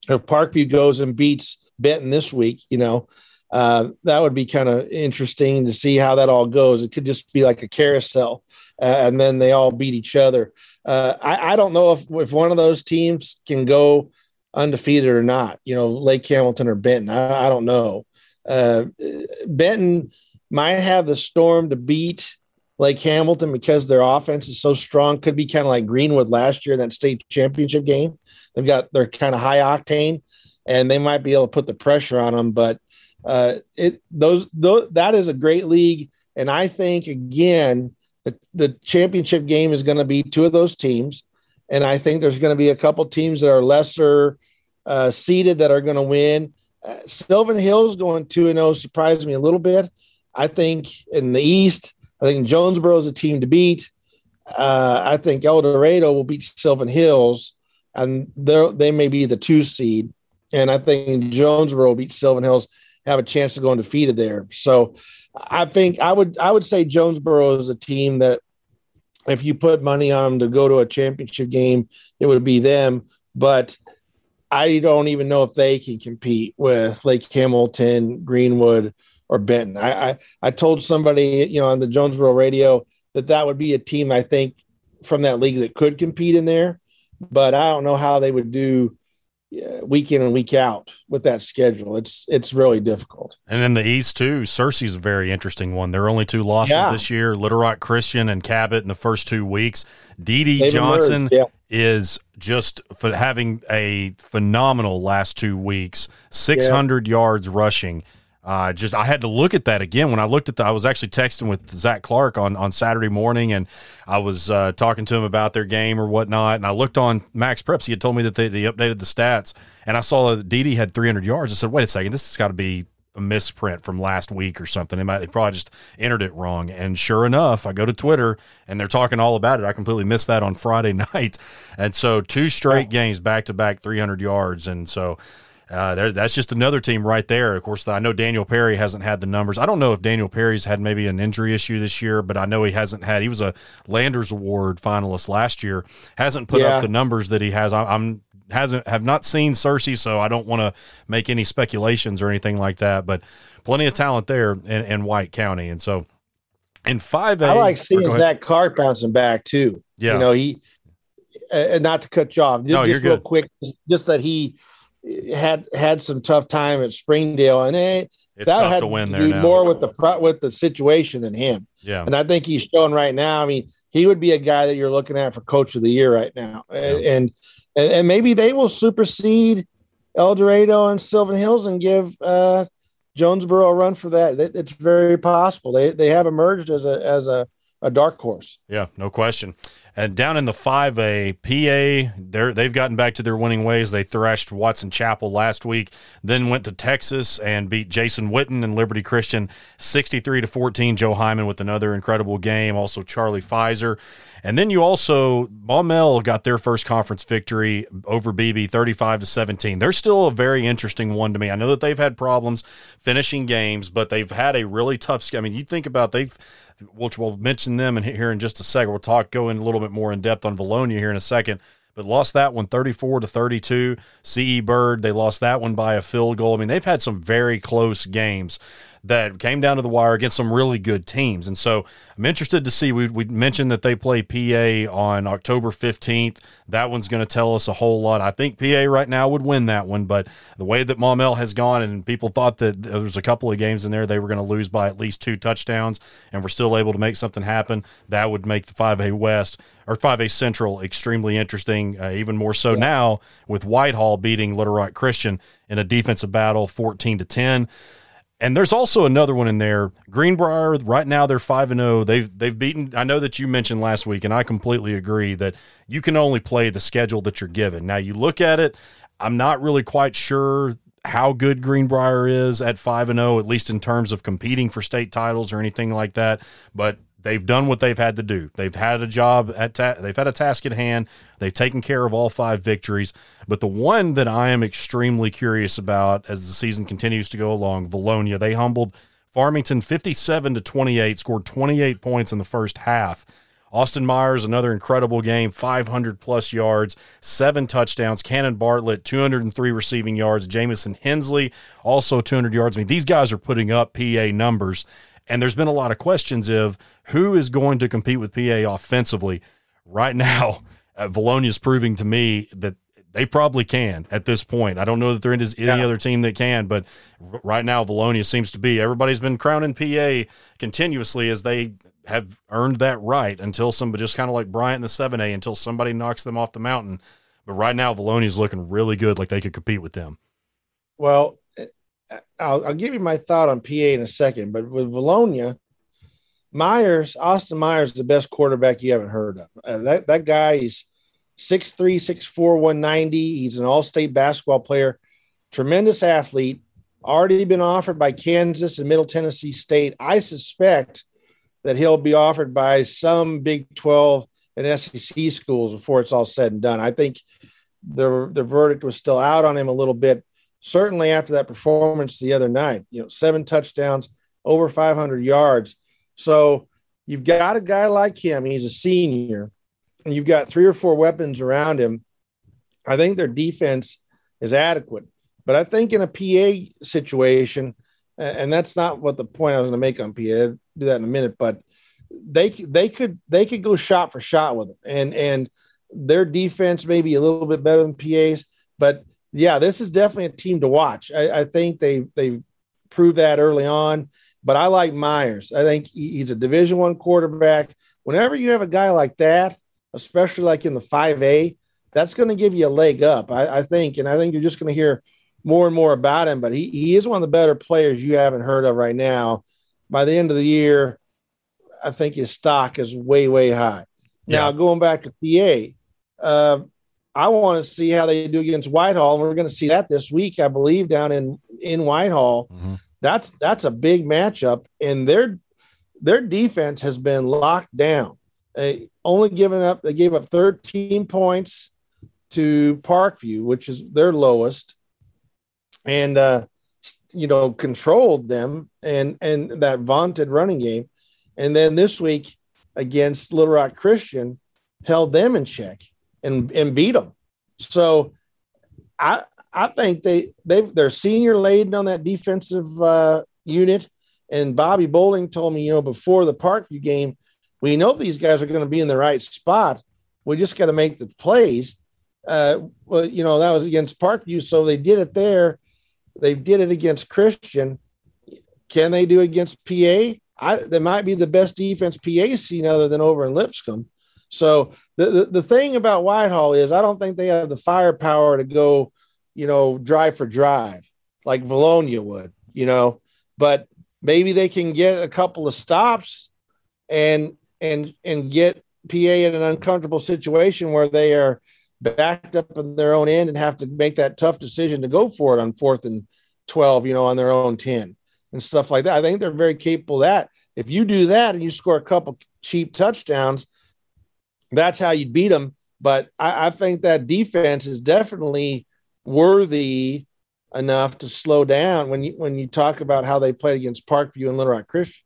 if Parkview goes and beats Benton this week, you know, uh, that would be kind of interesting to see how that all goes. It could just be like a carousel, uh, and then they all beat each other. Uh, I, I don't know if, if one of those teams can go undefeated or not. You know, Lake Hamilton or Benton. I, I don't know. Uh, Benton might have the storm to beat Lake Hamilton because their offense is so strong. Could be kind of like Greenwood last year in that state championship game. They've got they're kind of high octane, and they might be able to put the pressure on them. But uh, it those, that is a great league, and I think again the, the championship game is going to be two of those teams, and I think there's going to be a couple teams that are lesser uh, seeded that are going to win. Uh, Sylvan Hills going two and zero surprised me a little bit. I think in the East, I think Jonesboro is a team to beat. Uh, I think El Dorado will beat Sylvan Hills, and they they may be the two seed. And I think Jonesboro will beat Sylvan Hills, have a chance to go undefeated there. So I think I would I would say Jonesboro is a team that if you put money on them to go to a championship game, it would be them. But I don't even know if they can compete with Lake Hamilton, Greenwood, or Benton. I, I, I told somebody, you know, on the Jonesboro radio that that would be a team I think from that league that could compete in there, but I don't know how they would do week in and week out with that schedule. It's it's really difficult. And in the East too, Searcy's a very interesting one. There are only two losses Yeah. this year: Little Rock Christian and Cabot in the first two weeks. Dee Dee Johnson yeah. is just for having a phenomenal last two weeks, six hundred yards rushing. Uh, just I had to look at that again when I looked at the. I was actually texting with Zach Clark on on Saturday morning, and I was uh, talking to him about their game or whatnot. And I looked on MaxPreps. He had told me that they, they updated the stats, and I saw that Dee had 300 yards. I said, "Wait a second, this has got to be a misprint from last week or something. They might they probably just entered it wrong." And sure enough, I go to Twitter and they're talking all about it. I completely missed that on Friday night, and so two straight games back to back 300 yards, and so. Uh, that's just another team right there. Of course, I know Daniel Perry hasn't had the numbers. I don't know if Daniel Perry's had maybe an injury issue this year, but I know he hasn't had. He was a Landers Award finalist last year. Hasn't put Yeah. up the numbers that he has. I, I'm hasn't have not seen Searcy, so I don't want to make any speculations or anything like that. But plenty of talent there in, in White County, and so in five A, I like seeing Go ahead. Zach Clark bouncing back too. Yeah. you know he. uh, And not to cut you off, just, No, you're just real good. quick, just, just that he had had some tough time at Springdale, and it, It's that tough had to win to there now. more with the with the situation than him. yeah, And I think he's showing right now. I mean, he would be a guy that you're looking at for coach of the year right now. And and, and, and maybe they will supersede El Dorado and Sylvan Hills and give uh, Jonesboro a run for that. It's very possible. They they have emerged as a as a, a dark horse. Yeah, no question. And down in the 5A, PA, they've gotten back to their winning ways. They thrashed Watson Chapel last week, then went to Texas and beat Jason Witten and Liberty Christian 63 to 14. Joe Hyman with another incredible game. Also, Charlie Pfizer. And then you also, Maumelle got their first conference victory over Beebe 35 to 17. They're still a very interesting one to me. I know that they've had problems finishing games, but they've had a really tough. I mean, you think about they've which we'll mention them in here in just a second. We'll talk go in a little bit more in depth on Vilonia here in a second. But lost that one 34 to 32. CE Bird, they lost that one by a field goal. I mean, they've had some very close games. That came down to the wire against some really good teams. And so I'm interested to see. We, we mentioned that they play PA on October 15th. That one's going to tell us a whole lot. I think PA right now would win that one, but the way that Maumelle has gone, and people thought that there was a couple of games in there they were going to lose by at least two touchdowns, and we're still able to make something happen. That would make the 5A West or 5A Central extremely interesting, uh, even more so yeah. now with Whitehall beating Little Rock Christian in a defensive battle 14 to 10. And there's also another one in there. Greenbrier, right now they're five and zero. Oh. They've they've beaten. I know that you mentioned last week, and I completely agree that you can only play the schedule that you're given. Now you look at it. I'm not really quite sure how good Greenbrier is at five and zero, oh, at least in terms of competing for state titles or anything like that. But they've done what they've had to do. They've had a job at ta- they've had a task at hand. They've taken care of all five victories. But the one that I am extremely curious about as the season continues to go along, Vilonia, they humbled Farmington 57 to 28, scored 28 points in the first half. Austin Myers, another incredible game, 500 plus yards, seven touchdowns. Cannon Bartlett, 203 receiving yards. Jamison Hensley, also 200 yards. I mean, these guys are putting up PA numbers. And there's been a lot of questions of who is going to compete with PA offensively. Right now, uh, Vilonia is proving to me that they probably can at this point. I don't know that there is any yeah. other team that can, but right now, Vilonia seems to be. Everybody's been crowning PA continuously as they have earned that right until somebody, just kind of like Bryant in the 7A, until somebody knocks them off the mountain. But right now, Vilonia is looking really good, like they could compete with them. Well, I'll, I'll, give you my thought on PA in a second, but with Vilonia, Myers, Austin Myers is the best quarterback you haven't heard of. Uh, that that guy is 6'3, 6'4, 190. He's an all-state basketball player, tremendous athlete, already been offered by Kansas and Middle Tennessee State. I suspect that he'll be offered by some Big 12 and SEC schools before it's all said and done. I think the the verdict was still out on him a little bit certainly after that performance the other night, you know, seven touchdowns, over 500 yards. So you've got a guy like him. He's a senior, and you've got three or four weapons around him. I think their defense is adequate. But I think in a PA situation, and that's not what the point I was going to make on PA. I'll do that in a minute, but they they could they could go shot for shot with them, and and their defense may be a little bit better than PA's, but yeah, this is definitely a team to watch. I, I think they they proved that early on. But I like Myers. I think he's a Division One quarterback. Whenever you have a guy like that, especially like in the five A, that's going to give you a leg up. I, I think, and I think you're just going to hear more and more about him. But he he is one of the better players you haven't heard of right now. By the end of the year, I think his stock is way way high. Now going back to PA, uh, I want to see how they do against Whitehall. And we're going to see that this week, I believe, down in in Whitehall. Mm-hmm. That's that's a big matchup, and their their defense has been locked down. They only given up. They gave up 13 points to Parkview, which is their lowest, and uh, you know controlled them and and that vaunted running game. And then this week against Little Rock Christian, held them in check and and beat them. So I I think they they they're senior laden on that defensive uh, unit. And Bobby Bolding told me, you know, before the Parkview game, we know these guys are going to be in the right spot. We just got to make the plays. Uh, well, you know, that was against Parkview, so they did it there. They did it against Christian. Can they do against PA? I, they might be the best defense PA seen other than over in Lipscomb. So the, the, the thing about Whitehall is I don't think they have the firepower to go, you know, drive for drive like Vilonia would, you know, but maybe they can get a couple of stops and and and get PA in an uncomfortable situation where they are backed up in their own end and have to make that tough decision to go for it on fourth and 12, you know, on their own 10 and stuff like that. I think they're very capable that. If you do that and you score a couple cheap touchdowns, that's how you beat them. But I, I think that defense is definitely worthy enough to slow down when you when you talk about how they played against Parkview and Little Rock Christian.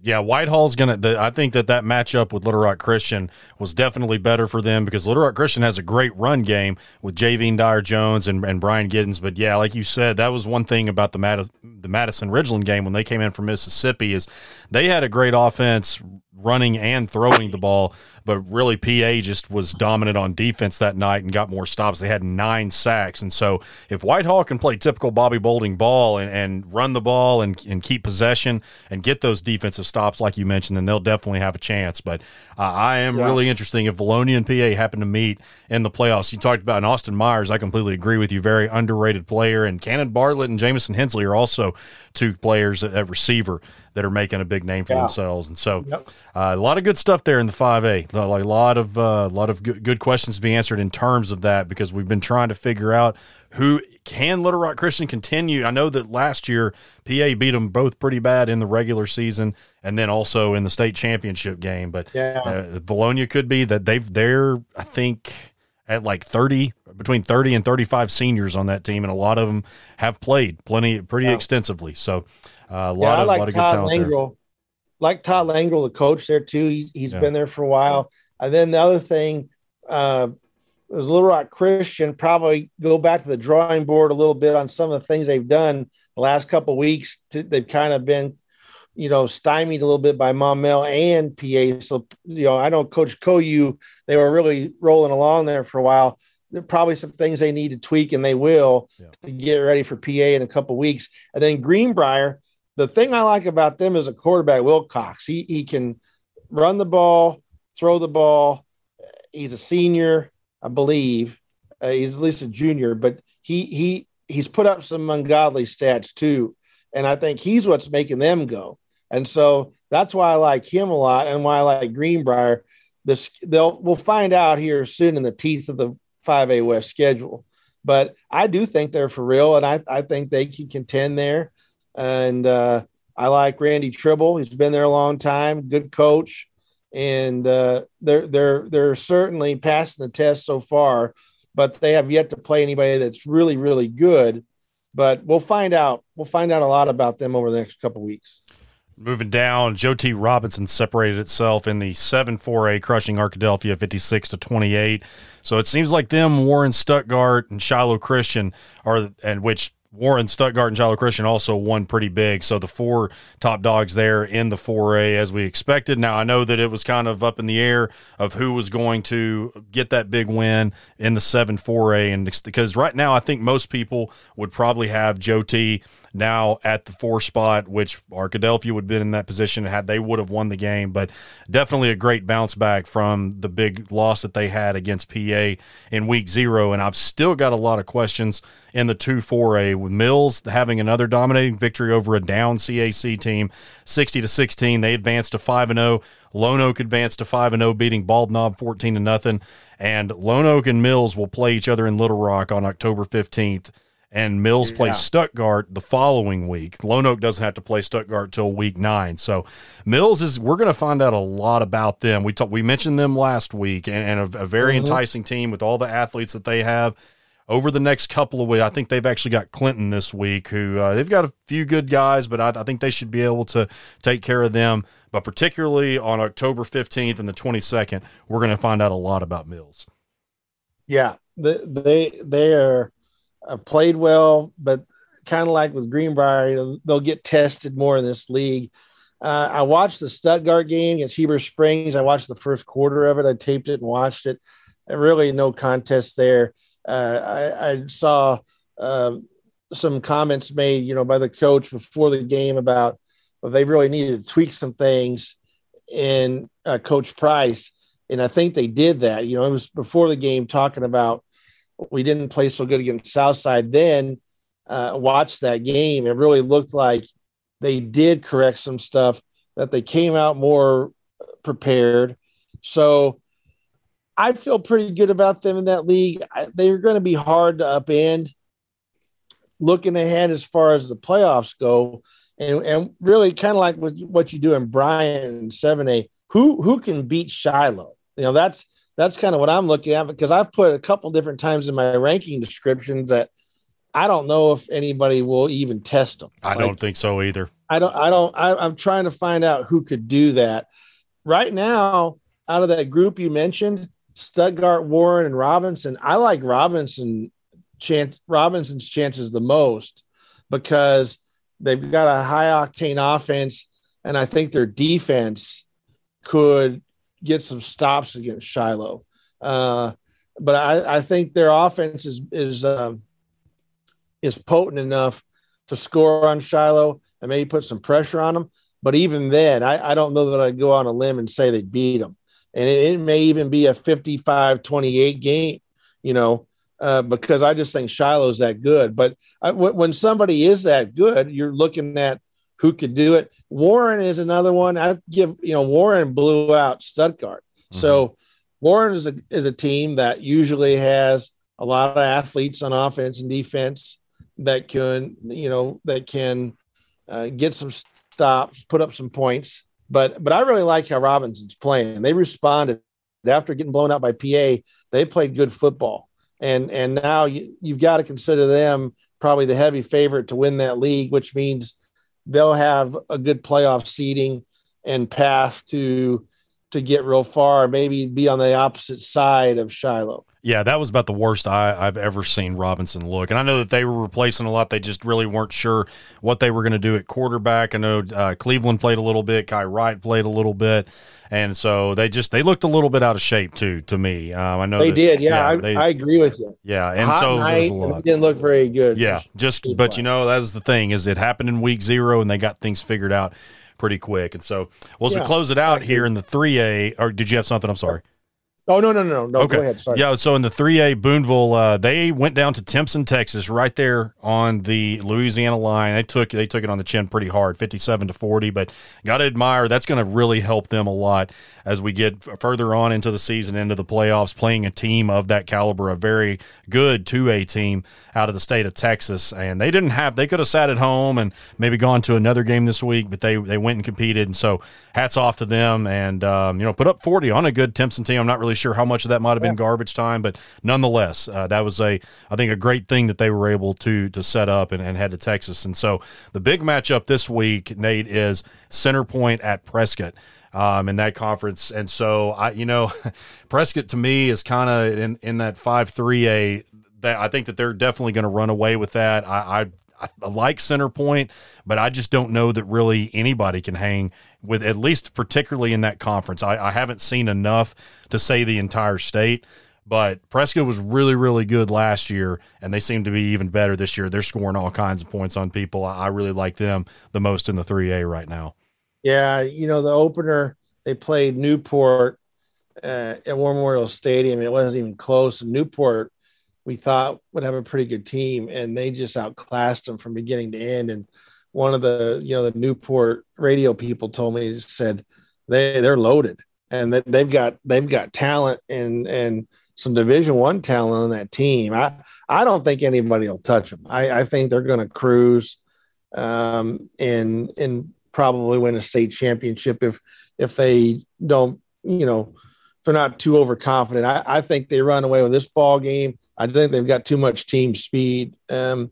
Yeah, Whitehall's gonna. I think that that matchup with Little Rock Christian was definitely better for them because Little Rock Christian has a great run game with Javine Dyer Jones and, and Brian Giddens. But yeah, like you said, that was one thing about the mat, the Madison Ridgeland game when they came in from Mississippi is they had a great offense running and throwing the ball, but really PA just was dominant on defense that night and got more stops. They had nine sacks. And so if Whitehall can play typical Bobby Bolding ball and, and run the ball and, and keep possession and get those defensive stops like you mentioned, then they'll definitely have a chance. But uh, I am yeah. really interesting if Vilonia and PA happen to meet in the playoffs. You talked about Austin Myers. I completely agree with you. Very underrated player. And Cannon Bartlett and Jamison Hensley are also two players at, receiver that are making a big name for yeah. themselves. And so, yep. uh, a lot of good stuff there in the five A. Like a lot of uh, a lot of good, good questions to be answered in terms of that because we've been trying to figure out who can Little Rock Christian continue. I know that last year PA beat them both pretty bad in the regular season and then also in the state championship game. But yeah. uh, Vilonia could be that they've they're I think at like 30 between 30 and 35 seniors on that team and a lot of them have played plenty pretty yeah. extensively so uh, a lot yeah, of, like lot of good talent Langrel, there. Like Todd Langrel, the coach there too. He's, he's yeah. been there for a while. And then the other thing uh, was Little Rock Christian. Probably go back to the drawing board a little bit on some of the things they've done the last couple weeks. To, they've kind of been, you know, stymied a little bit by Maumelle and PA. So you know, I know Coach Koyu. They were really rolling along there for a while there are probably some things they need to tweak and they will yeah. to get ready for PA in a couple weeks. And then Greenbrier, the thing I like about them is a quarterback, Wilcox. He he can run the ball, throw the ball. He's a senior, I believe. Uh, he's at least a junior, but he he he's put up some ungodly stats too, and I think he's what's making them go. And so that's why I like him a lot, and why I like Greenbrier. This they'll we'll find out here soon in the teeth of the 5A West schedule. But I do think they're for real, and I, I think they can contend there. And uh, I like Randy Tribble. He's been there a long time, good coach, and uh, they're they're they're certainly passing the test so far. But they have yet to play anybody that's really really good. But we'll find out. We'll find out a lot about them over the next couple weeks. Moving down, Joe T. Robinson separated itself in the 7 4A, crushing Arkadelphia 56 to 28. So it seems like them, Warren Stuttgart, and Shiloh Christian are, and which Warren, Stuttgart, and Shiloh Christian also won pretty big. So the four top dogs there in the 4A as we expected. Now, I know that it was kind of up in the air of who was going to get that big win in the 7 4A. And because right now, I think most people would probably have Joe T now at the four spot, which Arkadelphia would have been in that position had they would have won the game. But definitely a great bounce back from the big loss that they had against PA in week zero. And I've still got a lot of questions in the 2 4A with Mills having another dominating victory over a down CAC team, 60 to 16. They advanced to 5 and 0. Lonoke advanced to 5 and 0, beating Bald Knob 14 to nothing. And Lonoke and Mills will play each other in Little Rock on October 15th and Mills yeah. plays Stuttgart the following week. Lonoke doesn't have to play Stuttgart till week nine. So Mills is we're going to find out a lot about them. We talked we mentioned them last week, and, and a, a, very mm-hmm. enticing team with all the athletes that they have. Over the next couple of weeks, I think they've actually got Clinton this week, who uh, they've got a few good guys, but I, I think they should be able to take care of them. But particularly on October 15th and the 22nd, we're going to find out a lot about Mills. Yeah, they they are uh, played well, but kind of like with Greenbrier, you know, they'll get tested more in this league. Uh, I watched the Stuttgart game against Heber Springs. I watched the first quarter of it. I taped it and watched it. Really, no contest there. Uh, I, I, saw uh, some comments made, you know, by the coach before the game about well, they really needed to tweak some things in uh, Coach Price, and I think they did that. You know, it was before the game talking about we didn't play so good against Southside then. Uh, watched that game. It really looked like they did correct some stuff, that they came out more prepared. So I feel pretty good about them in that league. I, they're going to be hard to upend. Looking ahead as far as the playoffs go, and, and really kind of like what, what you do in Bryant 7A, who who can beat Shiloh? You know, that's that's kind of what I'm looking at because I've put a couple different times in my ranking descriptions that I don't know if anybody will even test them. I like, don't think so either. I don't. I don't. I, I'm trying to find out who could do that. Right now, out of that group you mentioned, Stuttgart, Warren, and Robinson, I like Robinson. Chance Robinson's chances the most because they've got a high octane offense, and I think their defense could get some stops against Shiloh. Uh, but I, I, think their offense is is um, is potent enough to score on Shiloh and maybe put some pressure on them. But even then, I, I don't know that I'd go on a limb and say they beat them. And it, it may even be a 55 28 game, you know, uh, because I just think Shiloh's that good. But I, w- when somebody is that good, you're looking at who could do it. Warren is another one. I give, you know, Warren blew out Stuttgart. Mm-hmm. So Warren is a, is a team that usually has a lot of athletes on offense and defense that can, you know, that can uh, get some stops, put up some points. But but I really like how Robinson's playing. They responded after getting blown out by PA. They played good football, and and now you, you've got to consider them probably the heavy favorite to win that league, which means they'll have a good playoff seeding and path to to get real far, maybe be on the opposite side of Shiloh. Yeah, that was about the worst I, have ever seen Robinson look. And I know that they were replacing a lot. They just really weren't sure what they were going to do at quarterback. I know uh, Cleveland played a little bit, Kai Wright played a little bit, and so they just they looked a little bit out of shape too. To me, um, I know they that, did. Yeah, yeah I, they, I, agree with you. Yeah, and Hot so night, it didn't look very good. Yeah, just but you know that was the thing is it happened in week zero and they got things figured out pretty quick. And so, well, as yeah, we close it out here in the 3A, or did you have something? I'm sorry. Oh no no no no! Okay. Go ahead. Sorry. Yeah. So in the three A Booneville, uh, they went down to Timpson, Texas, right there on the Louisiana line. They took they took it on the chin pretty hard, fifty seven to forty. But got to admire that's going to really help them a lot as we get further on into the season, into the playoffs, playing a team of that caliber, a very good two A team out of the state of Texas. And they didn't have they could have sat at home and maybe gone to another game this week, but they they went and competed. And so hats off to them, and um, you know put up forty on a good Timpson team. I'm not really really sure how much of that might have been garbage time, but nonetheless, uh, that was a I think a great thing that they were able to to set up and, and head to Texas. And so the big matchup this week, Nate, is Center Point at Prescott. Um, in that conference. And so I, you know, Prescott to me is kind of in, in that five, three, a that I think that they're definitely going to run away with that. I, I I like center point, but I just don't know that really anybody can hang with at least particularly in that conference. I, I haven't seen enough to say the entire state, but Prescott was really, really good last year, and they seem to be even better this year. They're scoring all kinds of points on people. I, I really like them the most in the 3A right now. Yeah, you know, the opener, they played Newport uh, at War Memorial Stadium. It wasn't even close. Newport we thought would have a pretty good team, and they just outclassed them from beginning to end. And one of the you know the Newport radio people told me said they they're loaded and that they've got they've got talent and and some Division One talent on that team. I I don't think anybody will touch them. I, I think they're going to cruise um, and and probably win a state championship if if they don't you know they're not too overconfident. I, I think they run away with this ball game. I think they've got too much team speed um,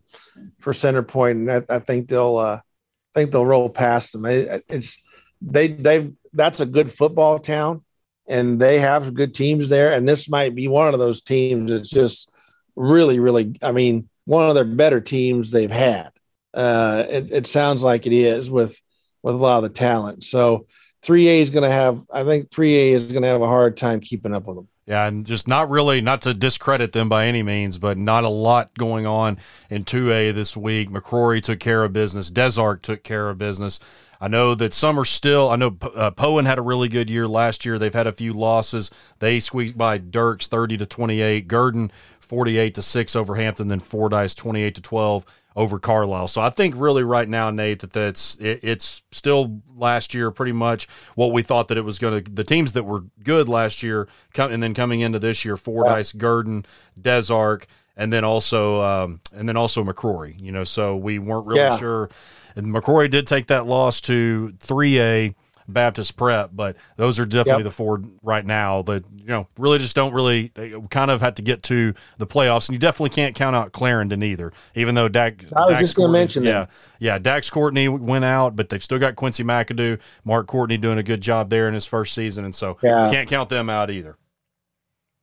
for center point, and I, I think they'll uh, I think they'll roll past them. It, it's they they've that's a good football town, and they have good teams there. And this might be one of those teams that's just really, really. I mean, one of their better teams they've had. Uh, it, it sounds like it is with with a lot of the talent. So 3A is going to have, I think 3A is going to have a hard time keeping up with them. Yeah, and just not really, not to discredit them by any means, but not a lot going on in 2A this week. McCrory took care of business. Des Arc took care of business. I know that some are still. I know uh, Poyen had a really good year last year. They've had a few losses. They squeaked by Dierks thirty to twenty eight. Gurdon forty eight to six over Hampton. Then Fordyce twenty eight to twelve over Carlisle. So I think really right now, Nate, that that's it, it's still last year pretty much what we thought that it was going to. The teams that were good last year, come, and then coming into this year, Fordyce, Gurdon, Des Arc, and then also um, and then also McCrory. You know, so we weren't really yeah. sure. And McCrory did take that loss to three A Baptist Prep, but those are definitely yep. the four right now that you know really just don't really kind of have to get to the playoffs, and you definitely can't count out Clarendon either. Even though Dak, I was Dax just going to mention, yeah, that. yeah, Dax Courtney went out, but they've still got Quincy McAdoo, Mark Courtney doing a good job there in his first season, and so yeah. can't count them out either.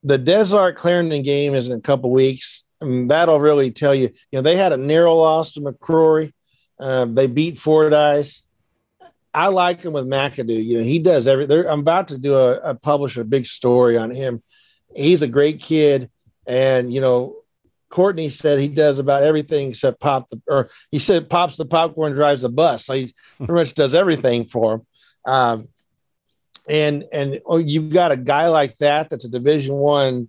The Des Arc Clarendon game is in a couple weeks. and that'll really tell you. You know, they had a narrow loss to McCrory Um, they beat Fordyce. I like him with McAdoo. You know, he does every. I'm about to do a, a publish a big story on him. He's a great kid, and you know, Courtney said he does about everything except pop the, or he said pops the popcorn, drives the bus. So he pretty much does everything for him. Um, and and oh, you've got a guy like that that's a Division One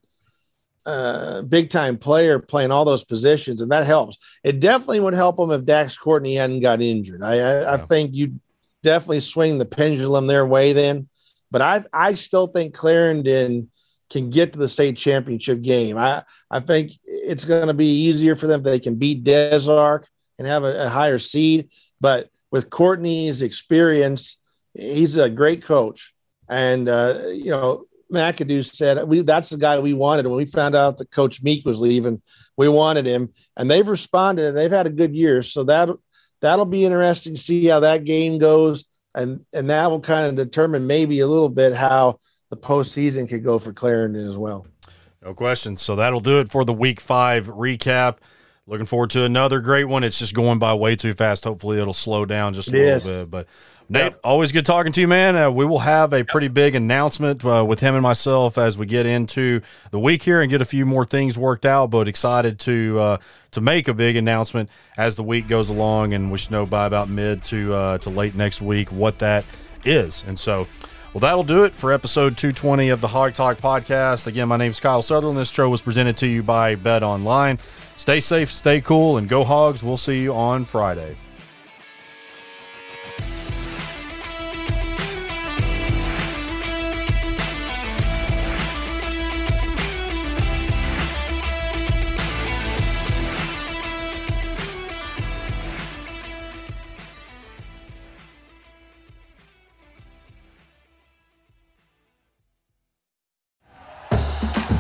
uh, big time player playing all those positions, and that helps. It definitely would help him if Dax Courtney hadn't got injured. I, I, yeah. I think you definitely swing the pendulum their way then. But I I still think Clarendon can get to the state championship game. I I think it's going to be easier for them if they can beat Des Arc and have a, a higher seed. But with Courtney's experience, he's a great coach, and uh, you know McAdoo said we that's the guy we wanted. When we found out that Coach Meek was leaving, we wanted him, and they've responded and they've had a good year. So that that'll be interesting to see how that game goes, and and that will kind of determine maybe a little bit how the postseason could go for Clarendon as well. No question. So that'll do it for the Week Five recap. Looking forward to another great one. It's just going by way too fast. Hopefully, it'll slow down just a it little is. bit. But Nate, yep. always good talking to you, man. Uh, we will have a pretty big announcement uh, with him and myself as we get into the week here and get a few more things worked out. But excited to uh, to make a big announcement as the week goes along, and we should know by about mid to uh, to late next week what that is. And so, well, that'll do it for episode 220 of the Hawg Talk podcast. Again, my name is Kyle Sutherland. This show was presented to you by Bet Online. Stay safe, stay cool, and go Hogs. We'll see you on Friday.